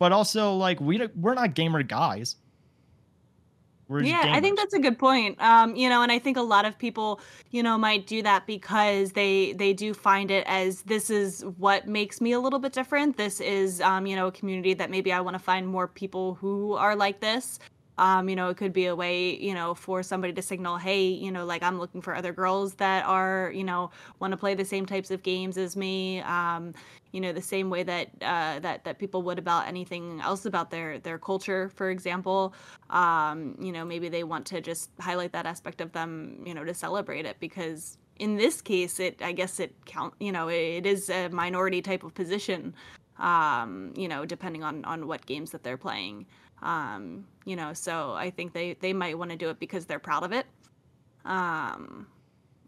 But also like we we're not gamer guys yeah, I think that's a good point. Um, you know, and I think a lot of people, you know, might do that because they they do find it as this is what makes me a little bit different. This is, um, you know, a community that maybe I want to find more people who are like this. Um, you know, it could be a way, you know, for somebody to signal, hey, you know, like I'm looking for other girls that are, you know, want to play the same types of games as me. Um, you know, the same way that uh, that that people would about anything else about their their culture, for example. Um, you know, maybe they want to just highlight that aspect of them, you know, to celebrate it because in this case, it I guess it count, you know, it is a minority type of position. Um, you know, depending on on what games that they're playing. Um, you know, so I think they they might want to do it because they're proud of it. Um,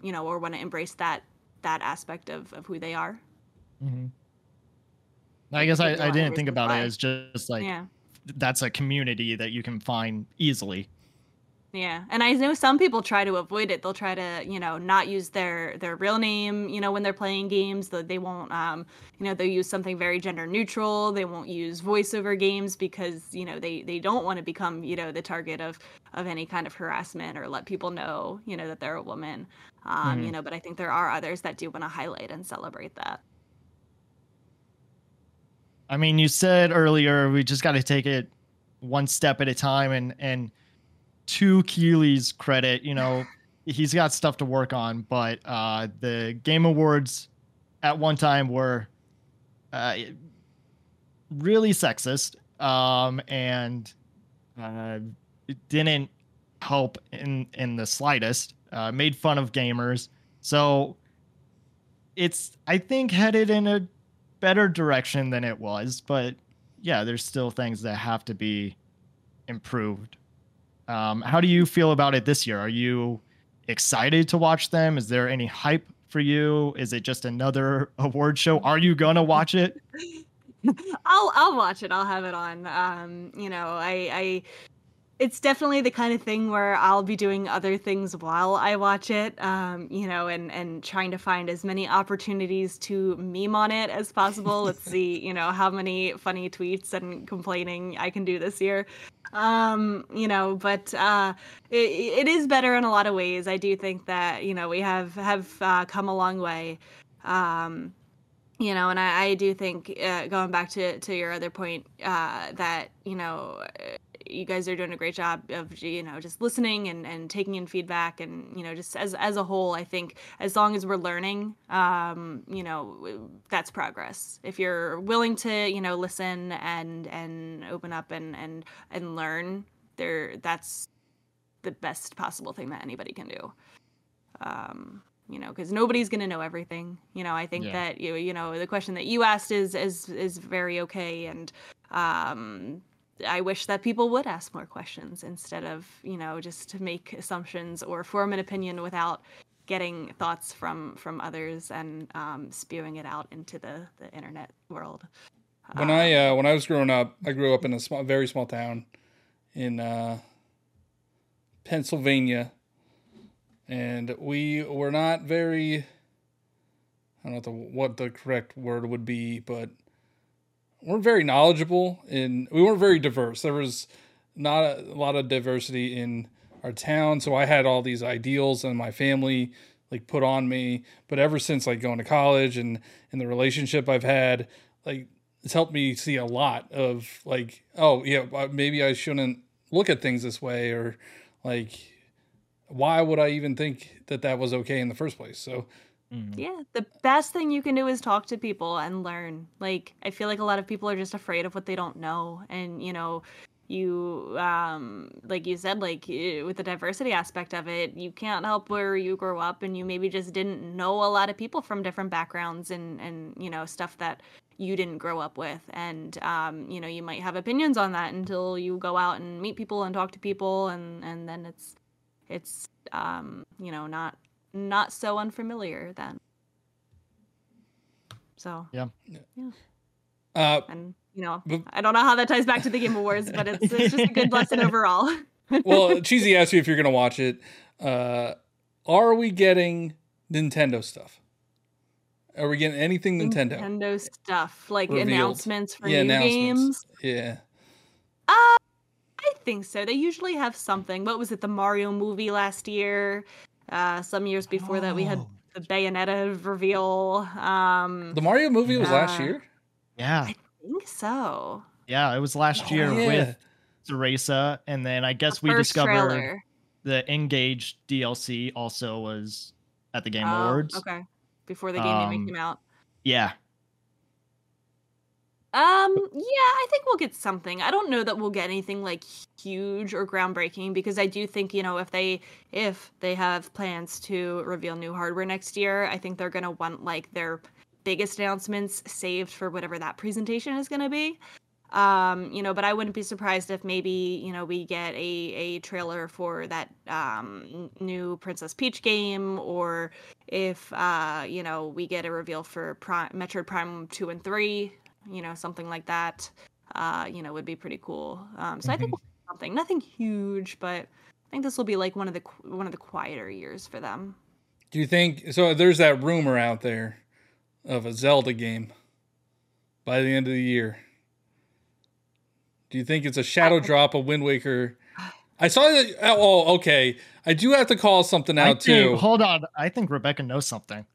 you know, or want to embrace that that aspect of of who they are. Mm-hmm. I guess I, I didn't think about it as just like yeah. that's a community that you can find easily. Yeah, and I know some people try to avoid it. They'll try to, you know, not use their their real name, you know, when they're playing games. They, they won't, um, you know, they'll use something very gender neutral. They won't use voiceover games because, you know, they they don't want to become, you know, the target of of any kind of harassment or let people know, you know, that they're a woman. Um, mm-hmm. You know, but I think there are others that do want to highlight and celebrate that. I mean, you said earlier we just got to take it one step at a time and and to Keighley's credit, you know, he's got stuff to work on, but uh, the Game Awards at one time were uh, really sexist um, and uh, it didn't help in in the slightest. Uh, made fun of gamers, so it's I think headed in a better direction than it was. But yeah, there's still things that have to be improved. Um, how do you feel about it this year? Are you excited to watch them? Is there any hype for you? Is it just another award show? Are you gonna watch it? I'll I'll watch it. I'll have it on. Um, you know, I I it's definitely the kind of thing where I'll be doing other things while I watch it, um, you know, and and trying to find as many opportunities to meme on it as possible. Let's see, you know, how many funny tweets and complaining I can do this year. Um, you know, but uh, it, it is better in a lot of ways. I do think that you know we have have uh, come a long way. Um, you know, and I, I do think uh, going back to to your other point uh, that you know you guys are doing a great job of you know just listening and, and taking in feedback and you know just as as a whole i think as long as we're learning um, you know that's progress. If you're willing to you know listen and and open up and and and learn there that's the best possible thing that anybody can do. Um, you know because nobody's going to know everything. You know i think yeah. that you you know the question that you asked is is is very okay and um I wish that people would ask more questions instead of, you know, just to make assumptions or form an opinion without getting thoughts from from others and um, spewing it out into the the internet world. When um, I uh, when I was growing up, I grew up in a small, very small town in uh, Pennsylvania, and we were not very. I don't know what the, what the correct word would be, but weren't very knowledgeable and we weren't very diverse. There was not a, a, lot of diversity in our town, so I had all these ideals and my family like put on me. But ever since like going to college and in the relationship I've had, like it's helped me see a lot of like, oh yeah, maybe I shouldn't look at things this way or like why would I even think that that was okay in the first place? So Mm-hmm. Yeah, the best thing you can do is talk to people and learn. Like I feel like a lot of people are just afraid of what they don't know and you know, you um like you said like with the diversity aspect of it, you can't help where you grow up and you maybe just didn't know a lot of people from different backgrounds and and you know, stuff that you didn't grow up with and um you know, you might have opinions on that until you go out and meet people and talk to people and and then it's it's um you know, not not so unfamiliar then. So yeah, yeah. Uh, and you know, but, I don't know how that ties back to the Game Awards, but it's, it's just a good lesson overall. well, Cheezy asked you if you're going to watch it. Uh, are we getting Nintendo stuff? Are we getting anything Nintendo? Nintendo stuff like Revealed. announcements for yeah, new announcements. games. Yeah. Uh, I think so. They usually have something. What was it? The Mario movie last year. Uh, some years before oh. that, we had oh. the Bayonetta reveal. Um, the Mario movie was uh, last year. Yeah, I think so. Yeah, it was last oh, year yeah. with Teresa, and then I guess the we discovered trailer. the Engage DLC also was at the Game oh, Awards. Okay, before the game um, even came out. Yeah, um, yeah, I think we'll get something. I don't know that we'll get anything like huge or groundbreaking because I do think, you know, if they if they have plans to reveal new hardware next year, I think they're going to want like their biggest announcements saved for whatever that presentation is going to be. Um, you know, but I wouldn't be surprised if maybe, you know, we get a a trailer for that um new Princess Peach game or if uh, you know, we get a reveal for Prime, Metroid Prime 2 and 3 you know, something like that, uh, you know, would be pretty cool. Um, so mm-hmm. I think mm-hmm. something, nothing huge, but I think this will be like one of the one of the quieter years for them. Do you think so? There's that rumor out there of a Zelda game by the end of the year. Do you think it's a shadow drop of Wind Waker? I saw that. Oh, okay. I do have to call something out think, too. Hold on. I think Rebecca knows something.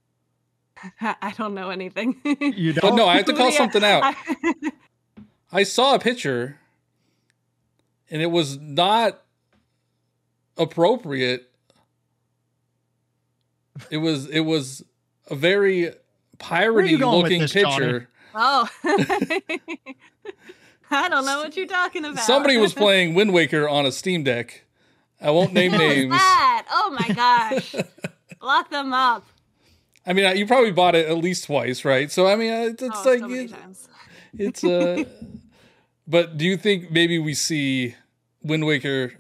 I don't know anything. you don't? But no, I have to call yeah. something out. I saw a picture and it was not appropriate. It was it was a very piratey looking this, picture. Oh. I don't know what you're talking about. Somebody was playing Wind Waker on a Steam Deck. I won't name What was names. that? Oh my gosh. Lock them up. I mean, you probably bought it at least twice, right? So I mean, uh, it's, it's oh, like so it- it's uh But do you think maybe we see Wind Waker,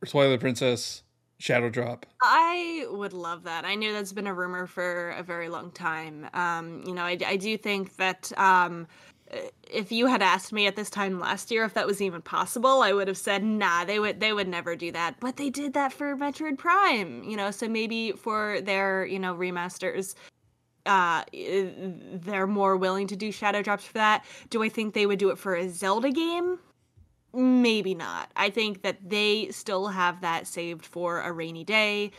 or Twilight Princess, Shadow Drop? I would love that. I knew that's been a rumor for a very long time. Um, you know, I, I do think that um, if you had asked me at this time last year if that was even possible, I would have said, "Nah, they would they would never do that." But they did that for Metroid Prime. You know, so maybe for their you know remasters, uh, they're more willing to do shadow drops for that. Do I think they would do it for a Zelda game? Maybe not. I think that they still have that saved for a rainy day.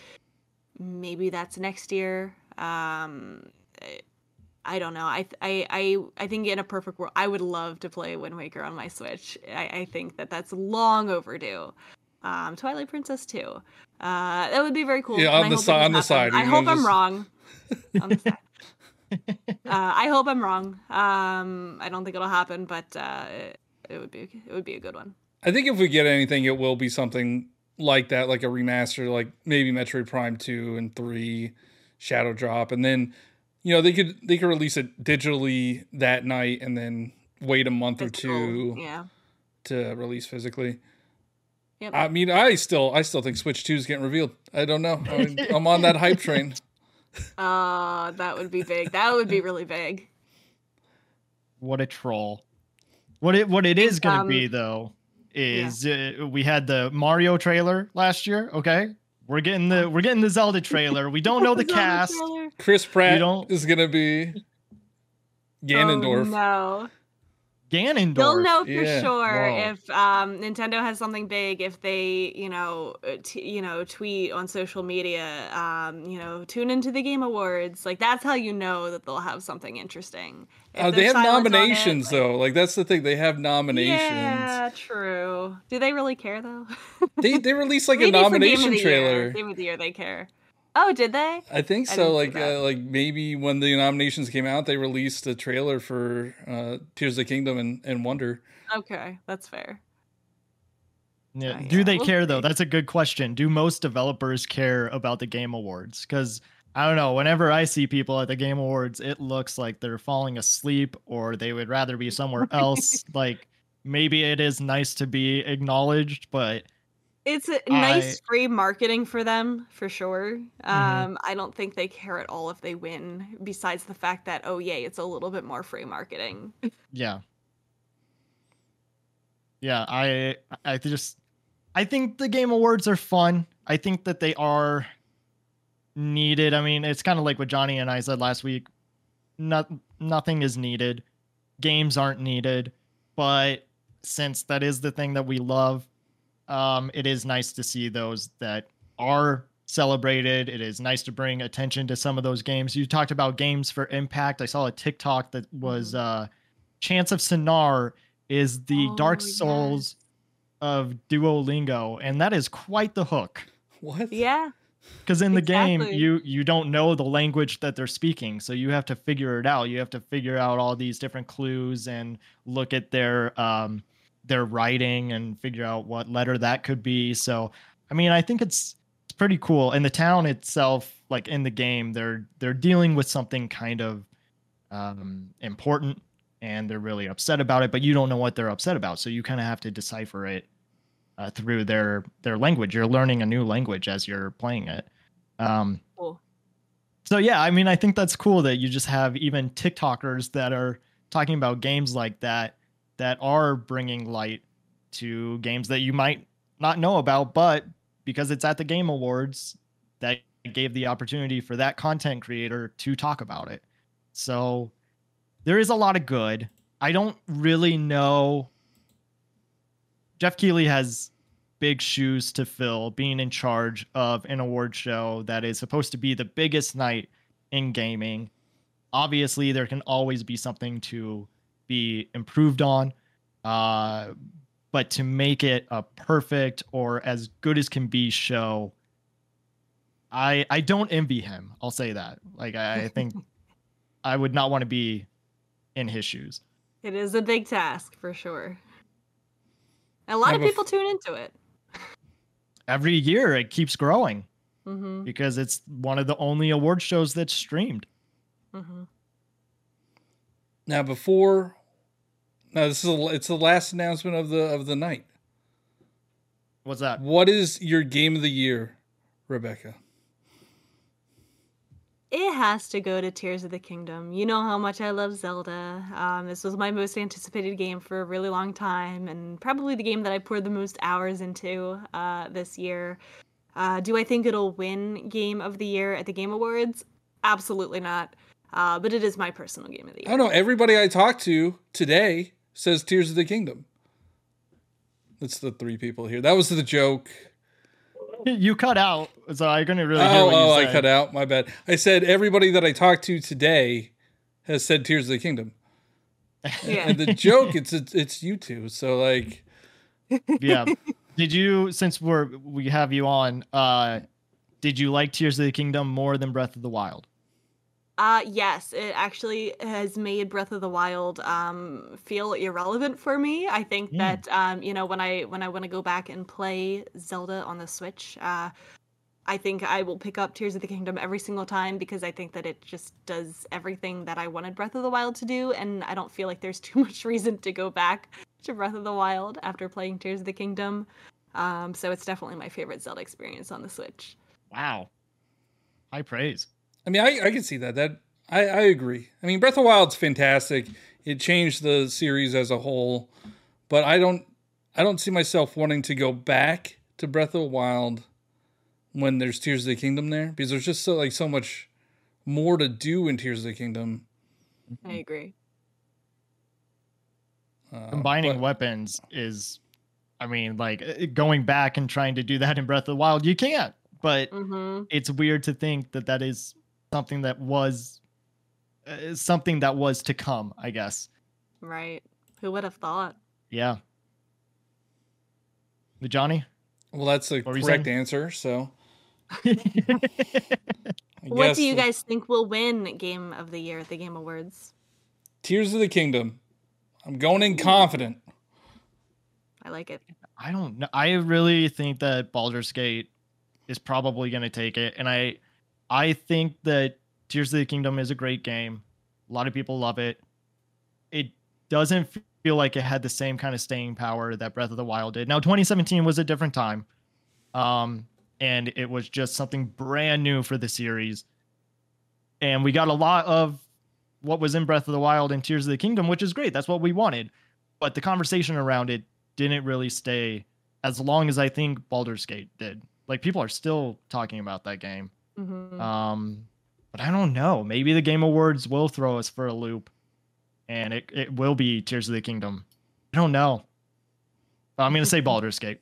Maybe that's next year. Um, I don't know. I I I I think in a perfect world, I would love to play Wind Waker on my Switch. I, I think that that's long overdue. Um, Twilight Princess too. Uh, that would be very cool. Yeah, on the hope si- on the side, I hope I'm wrong. on the side. Uh, I hope I'm wrong. Um, I don't think it'll happen, but uh, it, it would be it would be a good one. I think if we get anything, it will be something like that, like a remaster, like maybe Metroid Prime two and three, Shadow Drop, and then you know they could they could release it digitally that night and then wait a month or two Yeah. to release physically. Yep. I mean, I still I still think Switch two is getting revealed. I don't know. I, I'm on that hype train. Uh, that would be big. That would be really big. What a troll. What it what it is going to um, be though is uh, we had the Mario trailer last year, okay? We're getting the we're getting the Zelda trailer. We don't know the Zelda cast. trailer. Chris Pratt don't- is gonna be oh, Ganondorf. Oh, no. Ganondorf. You'll know for Yeah. sure Whoa. if um, Nintendo has something big. If they, you know, uh, t- you know, tweet on social media, um, you know, tune into the Game Awards. Like that's how you know that they'll have something interesting. If Uh, they have silent on it, nominations like- though. Like that's the thing. They have nominations. Yeah, true. Do they really care though? They they released like a Maybe for Game of nomination the Year. trailer. Game of the year, they care. Oh, did they? I think I so. didn't Like uh, like maybe when the nominations came out, they released a trailer for uh, Tears of the Kingdom and, and Wonder. Okay, that's fair. Yeah. Uh, Do they we'll care though? That's a good question. Do most developers care about the Game Awards? Because I don't know. Whenever I see people at the Game Awards, it looks like they're falling asleep or they would rather be somewhere else. like maybe it is nice to be acknowledged, but It's a nice I- Mm-hmm. free marketing for them, for sure. Um, I don't think they care at all if they win, besides the fact that, oh, yay, it's a little bit more free marketing. yeah. Yeah, I I just I think the Game Awards are fun. I think that they are needed. I mean, it's kind of like what Johnny and I said last week. Not nothing is needed. Games aren't needed, but since that is the thing that we love, um, it is nice to see those that are celebrated. It is nice to bring attention to some of those games. You talked about games for impact. I saw a TikTok that was uh, Chants of Sennaar is the Oh, Dark yes. Souls of Duolingo, and that is quite the hook. What? yeah. Because in the game, you you don't know the language that they're speaking, so you have to figure it out. You have to figure out all these different clues and look at their um their writing and figure out what letter that could be. So, I mean, I think it's it's pretty cool. And the town itself, like in the game, they're they're dealing with something kind of um important, and they're really upset about it. But you don't know what they're upset about, so you kind of have to decipher it uh, through their their language. You're learning a new language as you're playing it. Um, Cool. so yeah, I mean, I think that's cool that you just have even TikTokers that are talking about games like that that are bringing light to games that you might not know about, but because it's at the Game Awards, that gave the opportunity for that content creator to talk about it. So there is a lot of good. I don't really know. Jeff Keighley has big shoes to fill being in charge of an award show that is supposed to be the biggest night in gaming. Obviously, there can always be something to be improved on. Uh, but to make it a perfect or as good as can be show, I I don't envy him. I'll say that. Like I, I think I would not want to be in his shoes. It is a big task for sure. A lot of bef- people tune into it. Every year it keeps growing hmm because it's one of the only award shows that's streamed. hmm Now before, now this is a, it's the last announcement of the of the night. What's that? What is your game of the year, Rebecca? It has to go to Tears of the Kingdom. You know how much I love Zelda. Um, this was my most anticipated game for a really long time, and probably the game that I poured the most hours into uh, this year. Uh, do I think it'll win Game of the Year at the Game Awards? Absolutely not. Uh, but it is my personal game of the I year. don't know. Everybody I talked to today says Tears of the Kingdom. That's the three people here. That was the joke. You cut out, so I couldn't really hear Oh, what you oh, I cut out. My bad. I said everybody that I talked to today has said Tears of the Kingdom. Yeah. And the joke, it's it's, it's you two. So like, yeah. Did you since we're we have you on, uh did you like Tears of the Kingdom more than Breath of the Wild? Uh, yes, it actually has made Breath of the Wild um, feel irrelevant for me. I think Mm. that um, you know when I when I want to go back and play Zelda on the Switch, uh, I think I will pick up Tears of the Kingdom every single time because I think that it just does everything that I wanted Breath of the Wild to do, and I don't feel like there's too much reason to go back to Breath of the Wild after playing Tears of the Kingdom. Um, so it's definitely my favorite Zelda experience on the Switch. Wow. High praise. I mean, I, I can see that. That I, I agree. I mean, Breath of the Wild's fantastic. It changed the series as a whole, but I don't I don't see myself wanting to go back to Breath of the Wild when there's Tears of the Kingdom there because there's just so like so much more to do in Tears of the Kingdom. I agree. Uh, Combining but- weapons is I mean, like uh, going back and trying to do that in Breath of the Wild, you can't. But hmm it's weird to think that that is something that was uh, something that was to come, I guess. Right. Who would have thought? Yeah. The Johnny? well, that's the were correct answer. So What do you guys think will win Game of the Year at the Game Awards? Tears of the Kingdom. I'm going in confident. I like it. I don't know. I really think that Baldur's Gate is probably going to take it, and I, I think that Tears of the Kingdom is a great game. A lot of people love it. It doesn't feel like it had the same kind of staying power that Breath of the Wild did. Now, 2017 was a different time, um, and it was just something brand new for the series, and we got a lot of what was in Breath of the Wild and Tears of the Kingdom, which is great. That's what we wanted, but the conversation around it didn't really stay as long as I think Baldur's Gate did. Like people are still talking about that game. Hmm Um, but I don't know. Maybe the Game Awards will throw us for a loop, and it, it will be Tears of the Kingdom. I don't know. I'm gonna say Baldur's Gate.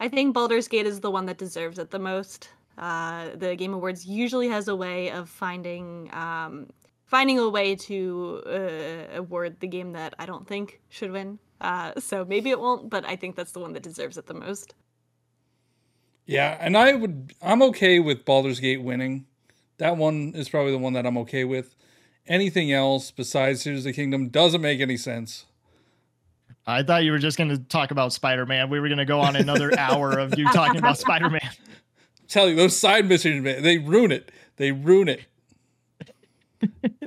I think Baldur's Gate is the one that deserves it the most. Uh, the Game Awards usually has a way of finding um, finding a way to uh, award the game that I don't think should win. Uh, so maybe it won't, but I think that's the one that deserves it the most. Yeah, and I would I'm okay with Baldur's Gate winning. That one is probably the one that I'm okay with. Anything else besides Tears of the Kingdom doesn't make any sense. I thought you were just gonna talk about Spider Man. We were gonna go on another hour of you talking about Spider Man. tell you those side missions, man, they ruin it. They ruin it.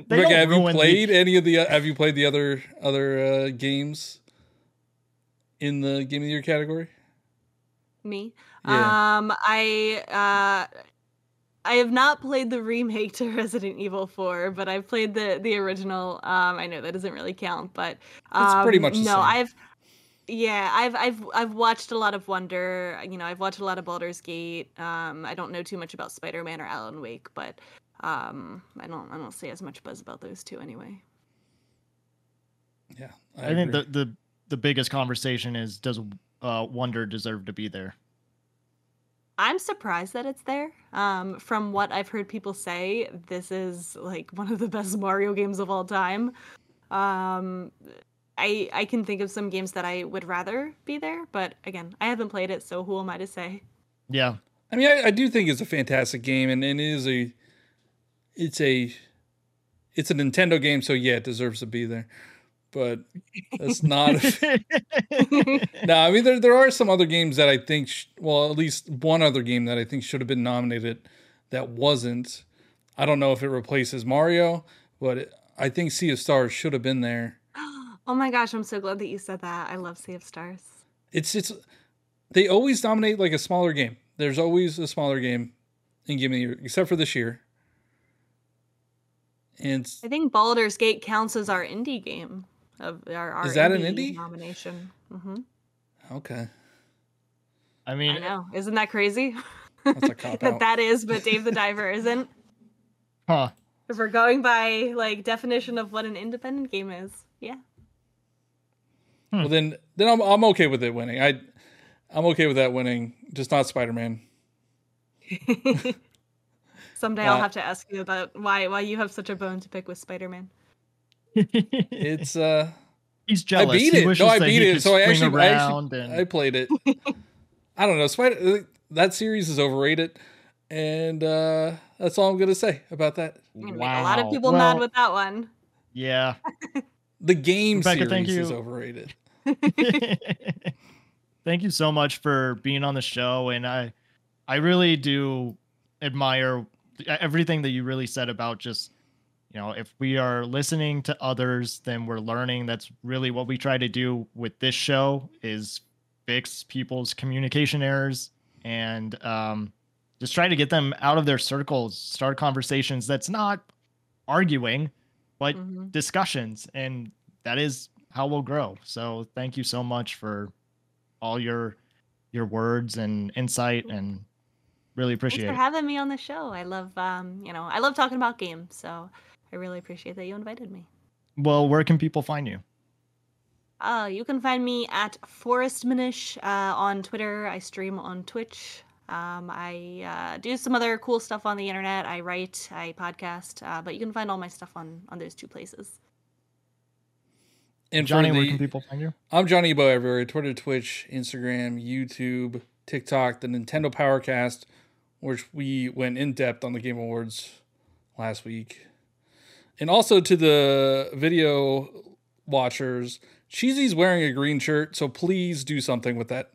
They Rebecca, don't have you ruin the- played any of the? Uh, have you played the other other uh, games in the game of the year category? Me, Yeah. um, I uh, I have not played the remake to Resident Evil 4, but I've played the the original. Um, I know that doesn't really count, but um, It's pretty much the no. same. I've yeah, I've I've I've watched a lot of Wonder. You know, I've watched a lot of Baldur's Gate. Um, I don't know too much about Spider Man or Alan Wake, but um, I don't I don't say as much buzz about those two anyway. Yeah, I, think the, the the biggest conversation is does uh, Wonder deserve to be there? I'm surprised that it's there. Um, from what I've heard people say, this is like one of the best Mario games of all time. Um, I I can think of some games that I would rather be there, but again, I haven't played it, so who am I to say? Yeah, I mean, I, I do think it's a fantastic game, and, and it is a, it's a, it's a Nintendo game, so yeah, it deserves to be there. But that's not. no, I mean there there are some other games that I think, sh- well, at least one other game that I think should have been nominated that wasn't. I don't know if it replaces Mario, but it, I think Sea of Stars should have been there. Oh my gosh, I'm so glad that you said that. I love Sea of Stars. It's it's they always dominate like a smaller game. There's always a smaller game in Game of the Year, except for this year. And I think Baldur's Gate counts as our indie game of our, our Is that an indie? nomination. hmm okay, I mean, I know, isn't that crazy? that's a that that is, but Dave the Diver isn't. huh? If we're going by like definition of what an independent game is, yeah. Well then then I'm I'm okay with it winning. I I'm okay with that winning, just not Spider Man. Someday Uh, I'll have to ask you about why why you have such a bone to pick with Spider-Man. It's uh He's jealous. I beat He it. No, I beat it. So I actually, I actually and I played it. I don't know. Spider that series is overrated, and uh that's all I'm gonna say about that. You're gonna make a lot of Wow. people mad with that one. Yeah. The game Rebecca, thank series is overrated. Thank you so much for being on the show, and I, I really do admire everything that you really said about just, you know, if we are listening to others, then we're learning. That's really what we try to do with this show is fix people's communication errors and um, just try to get them out of their circles, start conversations that's not arguing, but Mhm. discussions and that is how we'll grow so thank you so much for all your your words and insight and really appreciate Thanks for it having me on the show. I love um, you know, I love talking about games, so I really appreciate that you invited me. well where can people find you Uh, you can find me at Forest Minish uh, on Twitter. I stream on Twitch. Um, I uh, do some other cool stuff on the internet. I write, I podcast, uh, but you can find all my stuff on on those two places. And johnny for where can people find you I'm Johniibo everywhere Twitter, Twitch, Instagram, YouTube, TikTok, the Nintendo Powercast, which we went in depth on the Game Awards last week. And also to the video watchers, Cheezy's wearing a green shirt, so please do something with that.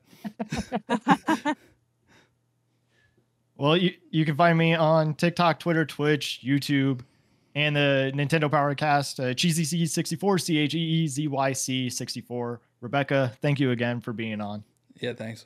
well you, you can find me on tiktok twitter twitch youtube and the nintendo powercast uh, cheezy 64 c-h-e-e-z-y-c 64 rebecca thank you again for being on Yeah, thanks.